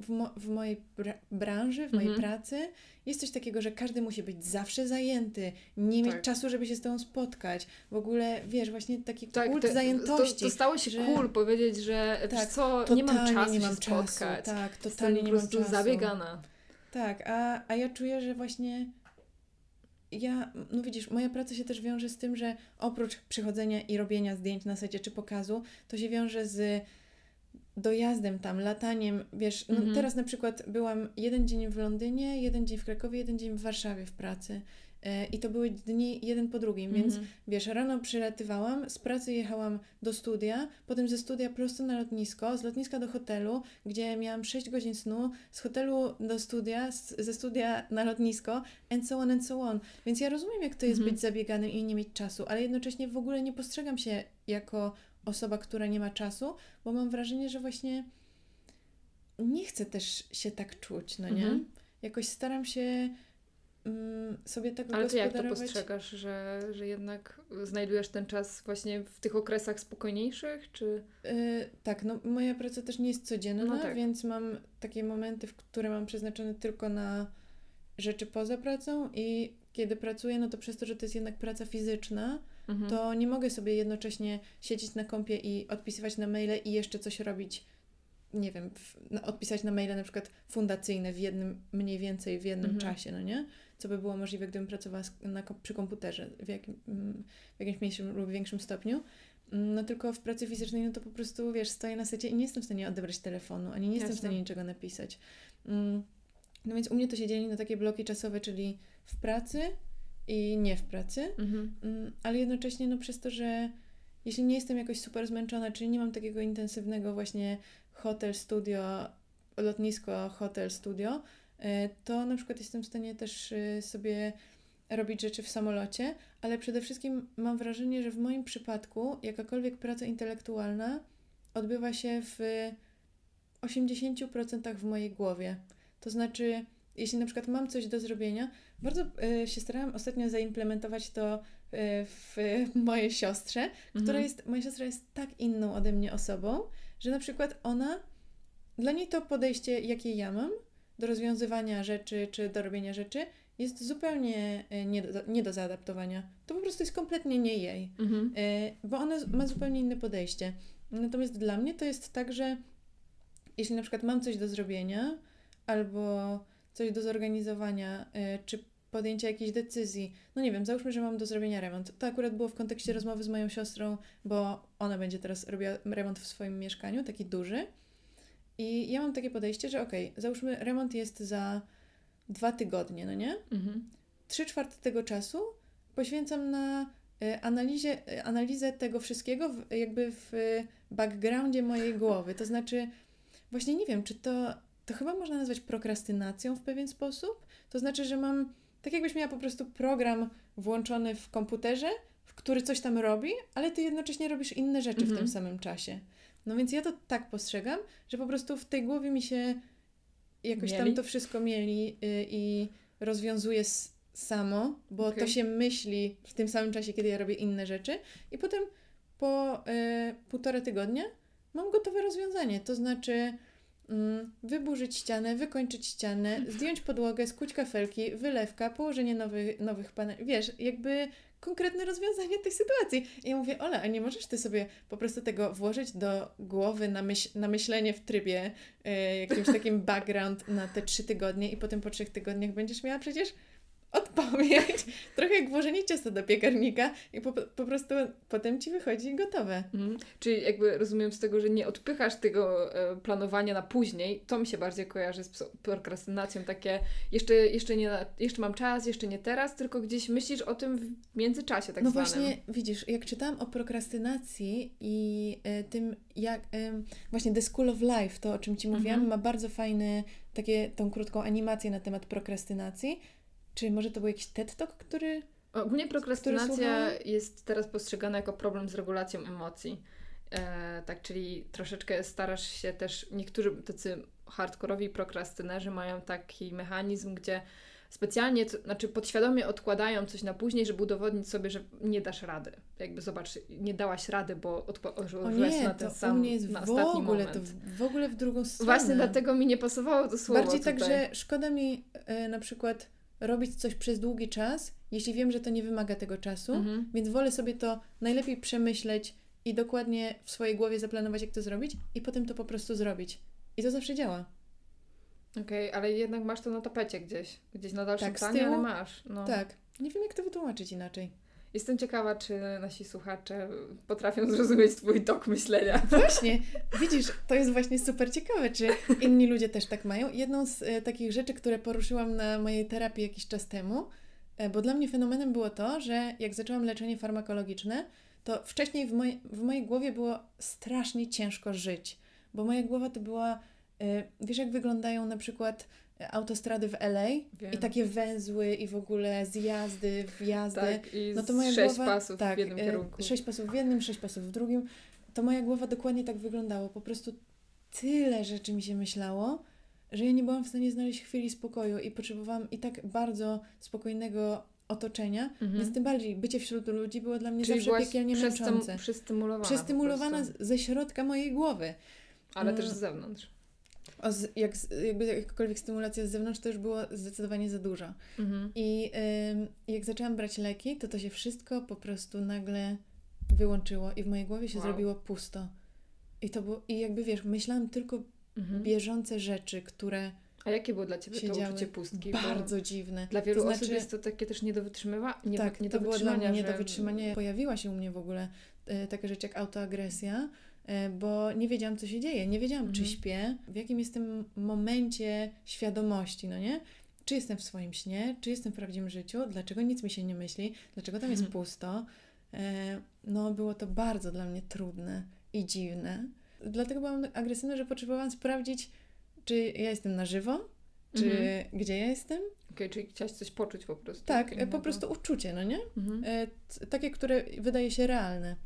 w, mo- w mojej bra- branży, w mojej Mhm. pracy jest coś takiego, że każdy musi być zawsze zajęty, nie mieć Tak. czasu, żeby się z tobą spotkać. W ogóle, wiesz, właśnie taki Tak, kult te- zajętości. To, to stało się że- cool powiedzieć, że Tak, co, nie mam czasu nie się mam czasu, spotkać. tak, totalnie nie mam czasu. zabiegana. Tak, a, a ja czuję, że właśnie ja, no widzisz, moja praca się też wiąże z tym, że oprócz przychodzenia i robienia zdjęć na secie czy pokazu, to się wiąże z dojazdem tam, lataniem, wiesz, no Mhm. teraz na przykład byłam jeden dzień w Londynie, jeden dzień w Krakowie, jeden dzień w Warszawie w pracy. E, I to były dni jeden po drugim, więc Mhm. Wiesz, rano przylatywałam, z pracy jechałam do studia, potem ze studia prosto na lotnisko, z lotniska do hotelu, gdzie miałam 6 godzin snu, z hotelu do studia, z, ze studia na lotnisko, and so on, and so on. Więc ja rozumiem, jak to jest Mhm. być zabieganym i nie mieć czasu, ale jednocześnie w ogóle nie postrzegam się jako osoba, która nie ma czasu, bo mam wrażenie, że właśnie nie chcę też się tak czuć, no nie? Mhm. Jakoś staram się mm, sobie tego Ale ty jak to gospodarować. postrzegasz, że, że jednak znajdujesz ten czas właśnie w tych okresach spokojniejszych, czy... Y, tak, no moja praca też nie jest codzienna, No tak. więc mam takie momenty, w które mam przeznaczone tylko na rzeczy poza pracą i kiedy pracuję, no to przez to, że to jest jednak praca fizyczna, Mhm. to nie mogę sobie jednocześnie siedzieć na kompie i odpisywać na maile i jeszcze coś robić, nie wiem, na, odpisać na maile na przykład fundacyjne w jednym, mniej więcej w jednym Mhm. czasie, no nie? Co by było możliwe, gdybym pracowała na, przy komputerze w, jakim, mm, w jakimś mniejszym lub większym stopniu. Mm, No tylko w pracy fizycznej, no to po prostu, wiesz, stoję na secie i nie jestem w stanie odebrać telefonu, ani nie jestem w Jasne. stanie niczego napisać. Mm, No więc u mnie to się dzieli na takie bloki czasowe, czyli w pracy i nie w pracy. Mhm. Mm, ale jednocześnie no przez to, że jeśli nie jestem jakoś super zmęczona, czyli nie mam takiego intensywnego właśnie hotel, studio, lotnisko, hotel, studio, y, to na przykład jestem w stanie też y, sobie robić rzeczy w samolocie, ale przede wszystkim mam wrażenie, że w moim przypadku jakakolwiek praca intelektualna odbywa się w 80% w mojej głowie. To znaczy, jeśli na przykład mam coś do zrobienia, bardzo y, się starałam ostatnio zaimplementować to y, w *laughs* mojej siostrze, która Mhm. jest, moja siostra jest tak inną ode mnie osobą, że na przykład ona, dla niej to podejście, jakie ja mam do rozwiązywania rzeczy czy do robienia rzeczy, jest zupełnie y, nie do, nie do zaadaptowania. To po prostu jest kompletnie nie jej. Mhm. E, bo ona ma zupełnie inne podejście. Natomiast dla mnie to jest tak, że jeśli na przykład mam coś do zrobienia albo coś do zorganizowania, e, czy podjęcia jakiejś decyzji, no nie wiem, załóżmy, że mam do zrobienia remont. To akurat było w kontekście rozmowy z moją siostrą, bo ona będzie teraz robiła remont w swoim mieszkaniu, taki duży. I ja mam takie podejście, że okej, załóżmy, remont jest za dwa tygodnie, no nie? Mhm. trzy czwarte tego czasu poświęcam na e, analizie, e, analizę tego wszystkiego jakby w backgroundzie mojej głowy. To znaczy, właśnie nie wiem, czy to, to chyba można nazwać prokrastynacją w pewien sposób. To znaczy, że mam, tak jakbyś miała po prostu program włączony w komputerze, w który coś tam robi, ale ty jednocześnie robisz inne rzeczy w Mhm. tym samym czasie. No więc ja to tak postrzegam, że po prostu w tej głowie mi się jakoś tam Mieli? to wszystko mieli y, i rozwiązuje samo, bo Okej. to się myśli w tym samym czasie, kiedy ja robię inne rzeczy i potem po y, półtora tygodnia mam gotowe rozwiązanie, to znaczy wyburzyć ścianę, wykończyć ścianę, zdjąć podłogę, skuć kafelki, wylewka, położenie nowych, nowych paneli, wiesz, jakby konkretne rozwiązanie tej sytuacji. I ja mówię, Ola, a nie możesz ty sobie po prostu tego włożyć do głowy na, myśl, na myślenie w trybie y, jakimś takim *laughs* background na te trzy tygodnie i potem po trzech tygodniach będziesz miała przecież odpowiedź. *laughs* Trochę jak włożenie ciasta do piekarnika i po, po prostu potem ci wychodzi gotowe. Mhm. Czyli jakby rozumiem z tego, że nie odpychasz tego e, planowania na później, to mi się bardziej kojarzy z prokrastynacją, takie jeszcze, jeszcze, nie, jeszcze mam czas, jeszcze nie teraz, tylko gdzieś myślisz o tym w międzyczasie tak no zwanym. właśnie, widzisz, jak czytałam o prokrastynacji i e, tym, jak em, właśnie The School of Life, to o czym Ci mówiłam, Mhm. ma bardzo fajny, takie, tą krótką animację na temat prokrastynacji. Czy może to był jakiś TED Talk, który... Ogólnie prokrastynacja jest teraz postrzegana jako problem z regulacją emocji. E, tak, czyli troszeczkę starasz się też, niektórzy tacy hardkorowi prokrastynerzy mają taki mechanizm, gdzie specjalnie, co, znaczy podświadomie odkładają coś na później, żeby udowodnić sobie, że nie dasz rady. Jakby zobacz, nie dałaś rady, bo odłożyłaś na ten to sam, u mnie jest na w ostatni ogóle, moment. to w, w ogóle w drugą stronę. Właśnie dlatego mi nie pasowało to słowo Bardziej tutaj. tak, że szkoda mi e, na przykład robić coś przez długi czas, jeśli wiem, że to nie wymaga tego czasu, Mhm. więc wolę sobie to najlepiej przemyśleć i dokładnie w swojej głowie zaplanować, jak to zrobić i potem to po prostu zrobić. I to zawsze działa. Okej, ale jednak masz to na tapecie gdzieś, gdzieś na dalszym Tak, planie, ale masz. No. Tak. Nie wiem, jak to wytłumaczyć inaczej. Jestem ciekawa, czy nasi słuchacze potrafią zrozumieć Twój tok myślenia. *laughs* Właśnie, widzisz, to jest właśnie super ciekawe, czy inni ludzie też tak mają. Jedną z e, takich rzeczy, które poruszyłam na mojej terapii jakiś czas temu, e, bo dla mnie fenomenem było to, że jak zaczęłam leczenie farmakologiczne, to wcześniej w, moj, w mojej głowie było strasznie ciężko żyć, bo moja głowa to była, e, wiesz jak wyglądają na przykład autostrady w LA Wiem. i takie węzły i w ogóle zjazdy, wjazdy. Tak, i No to moja sześć głowa, pasów tak, w jednym e, kierunku. Sześć pasów w jednym, sześć pasów w drugim. To moja głowa dokładnie tak wyglądało. Po prostu tyle rzeczy mi się myślało, że ja nie byłam w stanie znaleźć chwili spokoju i potrzebowałam i tak bardzo spokojnego otoczenia, Mhm. więc tym bardziej bycie wśród ludzi było dla mnie Czyli zawsze piekielnie przestym, męczące. Przestymulowana z- ze środka mojej głowy. Ale też Mm. z zewnątrz. O, z, jak, jakby jakakolwiek stymulacja z zewnątrz to już było zdecydowanie za dużo. Mhm. I ym, jak zaczęłam brać leki, to to się wszystko po prostu nagle wyłączyło i w mojej głowie się Wow. zrobiło pusto. I to było, i jakby wiesz, myślałam tylko Mhm. bieżące rzeczy, które A jakie było dla Ciebie to uczucie pustki? Bo bardzo dziwne. Dla wielu To osób znaczy- jest to takie też nie do wytrzymywa, nie, tak, nie to do było dla mnie wytrzymania, nie do wytrzymania. Pojawiła się u mnie w ogóle e, taka rzecz jak autoagresja, bo nie wiedziałam, co się dzieje. Nie wiedziałam, czy Mhm. śpię, w jakim jestem momencie świadomości, no nie? Czy jestem w swoim śnie, czy jestem w prawdziwym życiu, dlaczego nic mi się nie myśli, dlaczego tam jest Mhm. pusto. E, No, było to bardzo dla mnie trudne i dziwne. Dlatego byłam agresywna, że potrzebowałam sprawdzić, czy ja jestem na żywo, czy Mhm. gdzie ja jestem. Okej, czyli chciałaś coś poczuć po prostu. Tak, e, po prostu uczucie, no nie? Mhm. E, takie, które wydaje się realne.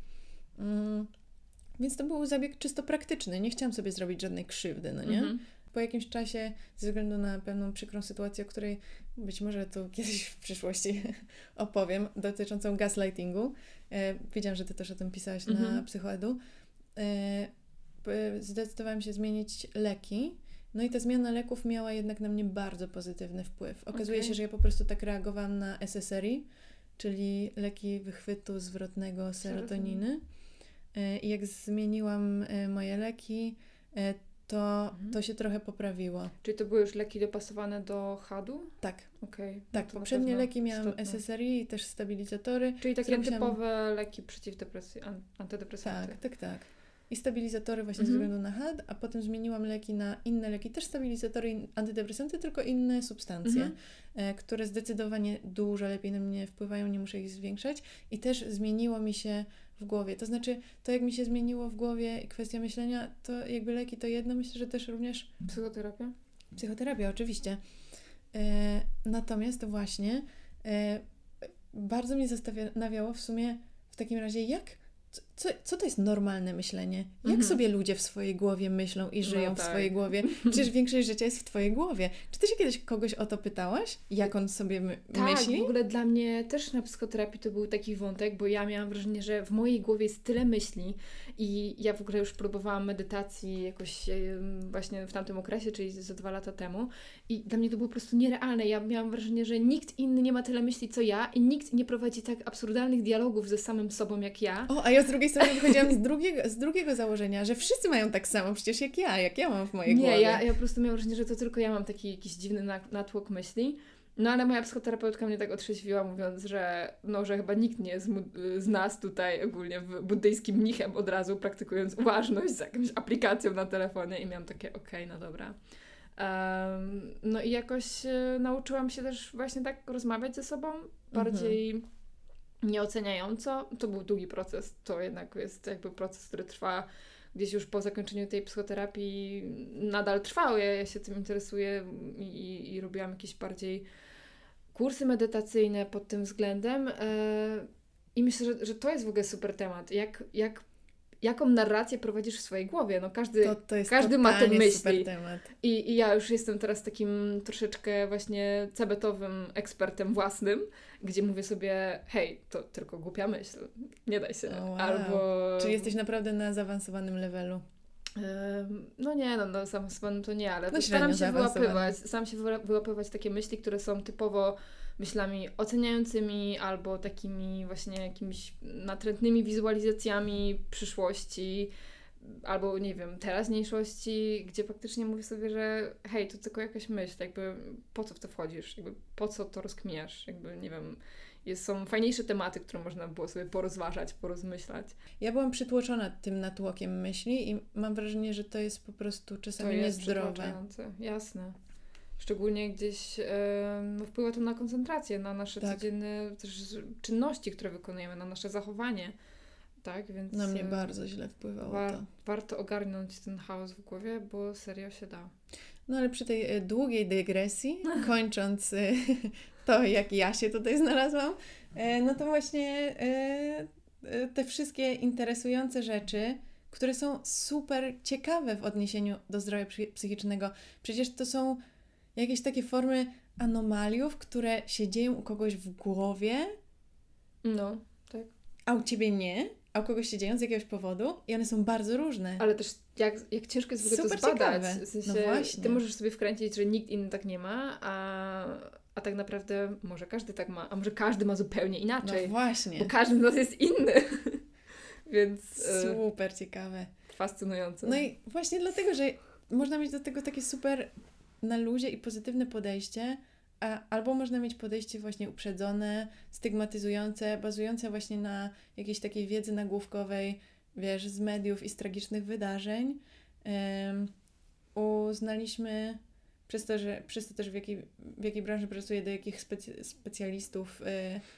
Więc to był zabieg czysto praktyczny. Nie chciałam sobie zrobić żadnej krzywdy, no nie? Mhm. Po jakimś czasie, ze względu na pewną przykrą sytuację, o której być może tu *laughs* kiedyś w przyszłości *laughs* opowiem, dotyczącą gaslightingu. E, wiedziałam, że Ty też o tym pisałaś na Mhm. Psychoedu. E, zdecydowałam się zmienić leki. No i ta zmiana leków miała jednak na mnie bardzo pozytywny wpływ. Okazuje Okej. się, że ja po prostu tak reagowałam na SSRI, czyli leki wychwytu zwrotnego serotoniny. I jak zmieniłam e, moje leki, e, to, Mhm. to się trochę poprawiło. Czyli to były już leki dopasowane do HAD-u? Tak, Okej. no tak. Poprzednie leki miałam istotne. SSRI i też stabilizatory. Czyli takie typowe leki przeciwdepresji, an- antydepresanty. Tak, tak, tak. I stabilizatory właśnie Mhm. ze względu na HAD, a potem zmieniłam leki na inne leki, też stabilizatory i antydepresanty, tylko inne substancje, Mhm. które zdecydowanie dużo lepiej na mnie wpływają, nie muszę ich zwiększać. I też zmieniło mi się w głowie. To znaczy, to jak mi się zmieniło w głowie i kwestia myślenia, to jakby leki to jedno, myślę, że też również Psychoterapia? Psychoterapia, oczywiście. E, natomiast właśnie e, bardzo mnie zastanawiało w sumie w takim razie, jak, co, co to jest normalne myślenie? Jak Mhm. sobie ludzie w swojej głowie myślą i No żyją w tak. swojej głowie? *laughs* Przecież większość życia jest w Twojej głowie. Czy Ty się kiedyś kogoś o to pytałaś? Jak on sobie my- Tak, myśli? w ogóle dla mnie też na psychoterapii to był taki wątek, bo ja miałam wrażenie, że w mojej głowie jest tyle myśli i ja w ogóle już próbowałam medytacji jakoś właśnie w tamtym okresie, czyli ze dwa lata temu i dla mnie to było po prostu nierealne. Ja miałam wrażenie, że nikt inny nie ma tyle myśli co ja i nikt nie prowadzi tak absurdalnych dialogów ze samym sobą jak ja. O, a ja z drugiej strony wychodziłam z drugiego, z drugiego założenia, że wszyscy mają tak samo przecież jak ja, jak ja mam w mojej Nie, głowie. ja, ja po prostu miałam wrażenie, że to tylko ja mam taki jakiś dziwny na- natłok myśli. No ale moja psychoterapeutka mnie tak otrzeźwiła, mówiąc, że no, że chyba nikt nie jest z nas tutaj ogólnie w buddyjskim mnichem od razu praktykując uważność z jakąś aplikacją na telefonie i miałam takie, okej, no dobra. Em, no i jakoś e, nauczyłam się też właśnie tak rozmawiać ze sobą bardziej nieoceniająco. To był długi proces, to jednak jest jakby proces, który trwa gdzieś już po zakończeniu tej psychoterapii nadal trwał. Ja, ja się tym interesuję i, i, i robiłam jakieś bardziej kursy medytacyjne pod tym względem. E, I myślę, że, że to jest w ogóle super temat. Jak, jak, jaką narrację prowadzisz w swojej głowie. No każdy, To, to każdy ma te myśli. I, I ja już jestem teraz takim troszeczkę właśnie cebetowym ekspertem własnym, gdzie mówię sobie, hej, to tylko głupia myśl, nie daj się. O, wow. Albo... Czyli jesteś naprawdę na zaawansowanym levelu. No nie, no, no zaawansowanym to nie, ale No staram się wyłapywać, staram się wyła- wyłapywać takie myśli, które są typowo myślami oceniającymi albo takimi właśnie jakimiś natrętnymi wizualizacjami przyszłości albo nie wiem, teraźniejszości, gdzie faktycznie mówię sobie, że hej, to tylko jakaś myśl, jakby po co w to wchodzisz, jakby po co to rozkminiasz, jakby nie wiem, jest, są fajniejsze tematy, które można było sobie porozważać, porozmyślać. Ja byłam przytłoczona tym natłokiem myśli i mam wrażenie, że to jest po prostu To czasami jest niezdrowe. jasne. Szczególnie gdzieś no, wpływa to na koncentrację, na nasze Tak. codzienne też czynności, które wykonujemy, na nasze zachowanie. Tak, więc Na mnie e, bardzo źle wpływało war, to. warto ogarnąć ten chaos w głowie, bo serio się da. No ale przy tej e, długiej dygresji, *laughs* kończąc e, to, jak ja się tutaj znalazłam, no to właśnie te wszystkie interesujące rzeczy, które są super ciekawe w odniesieniu do zdrowia psy- psychicznego. Przecież to są jakieś takie formy anomaliów, które się dzieją u kogoś w głowie, No, a u ciebie nie, a u kogoś się dzieją z jakiegoś powodu i one są bardzo różne. ale też jak, jak ciężko jest w ogóle Super to zbadać. ciekawe. W sensie, No właśnie. Ty możesz sobie wkręcić, że nikt inny tak nie ma, a, a tak naprawdę może każdy tak ma, a może każdy ma zupełnie No inaczej, właśnie. bo każdy z nas jest inny. *laughs* Więc e, Super ciekawe. fascynujące. No i właśnie dlatego, że można mieć do tego takie super na luzie i pozytywne podejście, a, albo można mieć podejście właśnie uprzedzone, stygmatyzujące, bazujące właśnie na jakiejś takiej wiedzy nagłówkowej, wiesz, z mediów i z tragicznych wydarzeń. Em, uznaliśmy przez to, że przez to też w jakiej, w jakiej branży pracuję, do jakich specy, specjalistów y,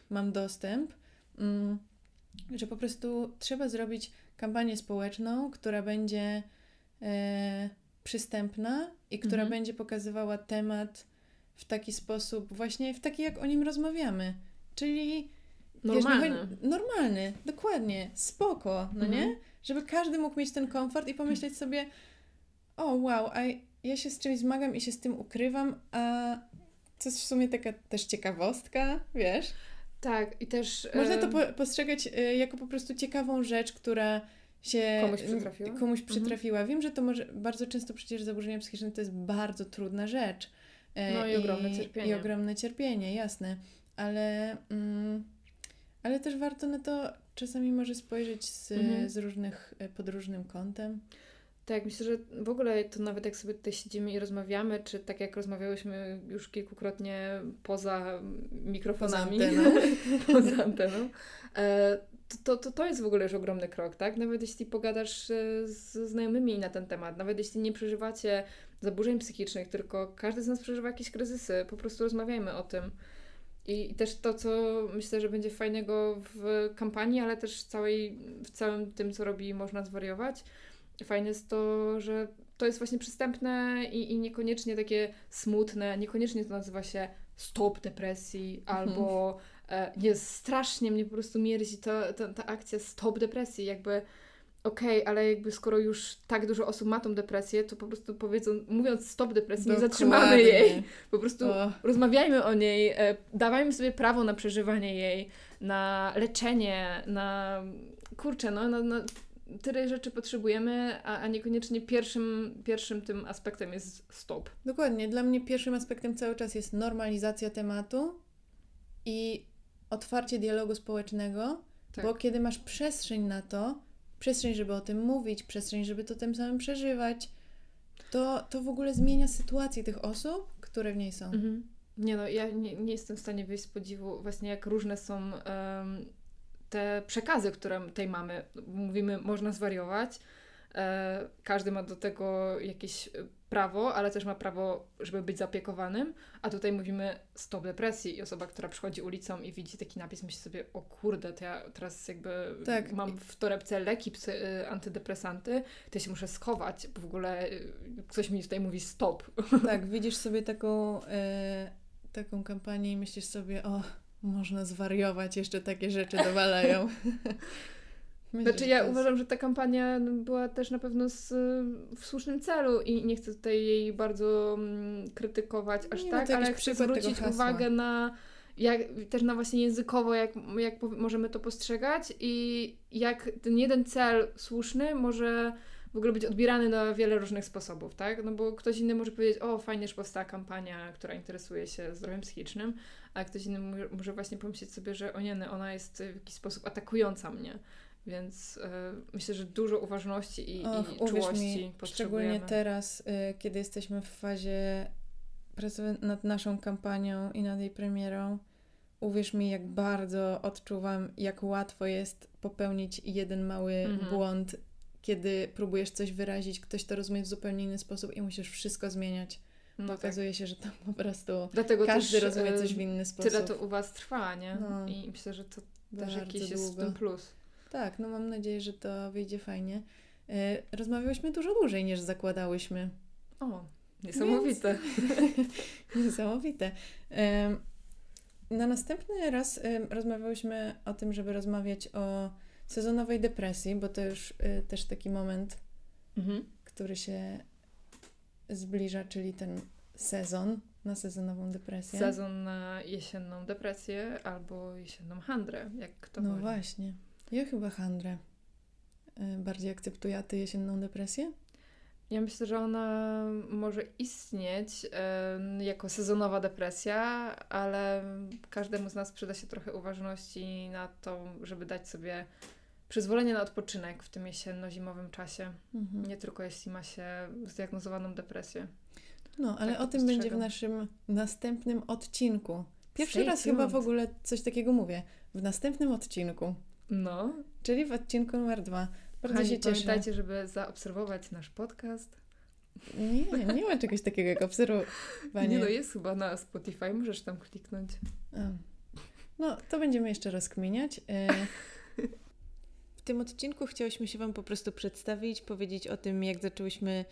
mam dostęp, mm, że po prostu trzeba zrobić kampanię społeczną, która będzie e, przystępna i która Mhm. będzie pokazywała temat w taki sposób, właśnie w taki, jak o nim rozmawiamy. Czyli wiesz, Normalny. chodzi- normalny, dokładnie, spoko, no Mhm. nie? Żeby każdy mógł mieć ten komfort i pomyśleć sobie, o wow, a ja się z czymś zmagam i się z tym ukrywam, a to jest w sumie taka też ciekawostka, wiesz? Tak, i też. Można to po, postrzegać e, jako po prostu ciekawą rzecz, która się Komuś m, przytrafiła? komuś Mhm. przytrafiła. Wiem, że to może bardzo często przecież zaburzenia psychiczne to jest bardzo trudna rzecz. E, No i ogromne cierpienie. I ogromne cierpienie, jasne. Ale, mm, ale też warto na to czasami może spojrzeć z, Mhm. z różnych, e, pod różnym kątem. Tak, myślę, że w ogóle to nawet jak sobie tutaj siedzimy i rozmawiamy, czy tak jak rozmawiałyśmy już kilkukrotnie poza mikrofonami, Poza anteną. *laughs* poza anteną, e, to, to, to, jest w ogóle już ogromny krok, tak? Nawet jeśli pogadasz e, z znajomymi na ten temat, nawet jeśli nie przeżywacie zaburzeń psychicznych, tylko każdy z nas przeżywa jakieś kryzysy, po prostu rozmawiajmy o tym. I, I też to, co myślę, że będzie fajnego w kampanii, ale też całej, w całym tym, co robi Można Zwariować, fajne jest to, że to jest właśnie przystępne i, i niekoniecznie takie smutne, niekoniecznie to nazywa się stop depresji albo e, jest strasznie mnie po prostu mierzi to, to, ta akcja stop depresji, jakby okej, ale jakby skoro już tak dużo osób ma tą depresję, to po prostu powiedzą, mówiąc stop depresji, nie zatrzymamy Dokładnie. jej, po prostu O, rozmawiajmy o niej, e, dawajmy sobie prawo na przeżywanie jej, na leczenie, na kurczę, no, no, no tyle rzeczy potrzebujemy, a, a niekoniecznie pierwszym, pierwszym tym aspektem jest stop. Dokładnie. Dla mnie pierwszym aspektem cały czas jest normalizacja tematu i otwarcie dialogu społecznego, Tak. bo kiedy masz przestrzeń na to, przestrzeń, żeby o tym mówić, przestrzeń, żeby to tym samym przeżywać, to, to w ogóle zmienia sytuację tych osób, które w niej są. Mhm. Nie no, ja nie, nie jestem w stanie wyjść z podziwu właśnie jak różne są em, te przekazy, które tutaj mamy. Mówimy, można zwariować. E, każdy ma do tego jakieś e, prawo, ale też ma prawo, żeby być zaopiekowanym. A tutaj mówimy stop depresji i osoba, która przychodzi ulicą i widzi taki napis, myśli sobie, o kurde, to ja teraz jakby Tak. mam w torebce leki psy, y, antydepresanty, to ja się muszę schować, bo w ogóle y, ktoś mi tutaj mówi stop. *laughs* Tak, widzisz sobie taką, e, taką kampanię i myślisz sobie, o, można zwariować, jeszcze takie rzeczy dowalają. *laughs* Myślę, Znaczy ja uważam, że ta kampania była też na pewno z, w słusznym celu i nie chcę tutaj jej bardzo mm, krytykować aż Nie, no tak, ale chcę zwrócić uwagę na jak, też na właśnie językowo, jak, jak możemy to postrzegać i jak ten jeden cel słuszny może w ogóle być odbierany na wiele różnych sposobów, tak? No bo ktoś inny może powiedzieć, o fajnie, że powstała kampania, która interesuje się zdrowiem psychicznym, a ktoś inny może, może właśnie pomyśleć sobie, że o nie, no, ona jest w jakiś sposób atakująca mnie. Więc e, myślę, że dużo uważności i, Och, i czułości mi, potrzebujemy. szczególnie teraz, y, kiedy jesteśmy w fazie pracy nad naszą kampanią i nad jej premierą, uwierz mi, jak bardzo odczuwam, jak łatwo jest popełnić jeden mały Mhm. błąd, kiedy próbujesz coś wyrazić, ktoś to rozumie w zupełnie inny sposób i musisz wszystko zmieniać. No tak. okazuje się, że tam po prostu Dlatego każdy też, rozumie e, coś w inny sposób. Tyle to u Was trwa, nie? No. I myślę, że to też jakiś jest w długo. tym plus. Tak, no mam nadzieję, że to wyjdzie fajnie. Y, Rozmawiałyśmy dużo dłużej niż zakładałyśmy. O, niesamowite. *laughs* Niesamowite. Em, Na następny raz em, rozmawiałyśmy o tym, żeby rozmawiać o sezonowej depresji, bo to już też taki moment, Mhm. który się zbliża, czyli ten sezon na sezonową depresję. Sezon na jesienną depresję albo jesienną handrę, jak kto No woli. właśnie. Ja chyba handrę. Y, Bardziej akceptuję, a ty jesienną depresję? Ja myślę, że ona może istnieć em, jako sezonowa depresja, ale każdemu z nas przyda się trochę uważności na to, żeby dać sobie przyzwolenie na odpoczynek w tym jesienno-zimowym czasie. Mhm. Nie tylko jeśli ma się zdiagnozowaną depresję. No, ale Tak o tym będzie w naszym następnym odcinku. Pierwszy Stay raz chyba w tuned. ogóle coś takiego mówię. W następnym odcinku, No, czyli w odcinku numer dwa. Bardzo Kochani, się cieszę. pamiętajcie, żeby zaobserwować nasz podcast. Nie, nie ma czegoś takiego jak obserwowanie. Nie no, jest chyba na Spotify, możesz tam kliknąć. A. No, to będziemy jeszcze rozkminiać. E, W tym odcinku chciałyśmy się Wam po prostu przedstawić, powiedzieć o tym, jak zaczęłyśmy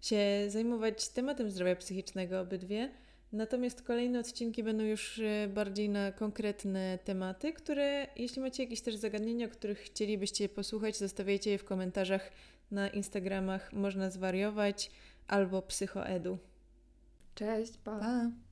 się zajmować tematem zdrowia psychicznego obydwie. Natomiast kolejne odcinki będą już e, bardziej na konkretne tematy, które, jeśli macie jakieś też zagadnienia, o których chcielibyście posłuchać, zostawiajcie je w komentarzach na Instagramach Można Zwariować albo Psychoedu. Cześć, pa! Pa!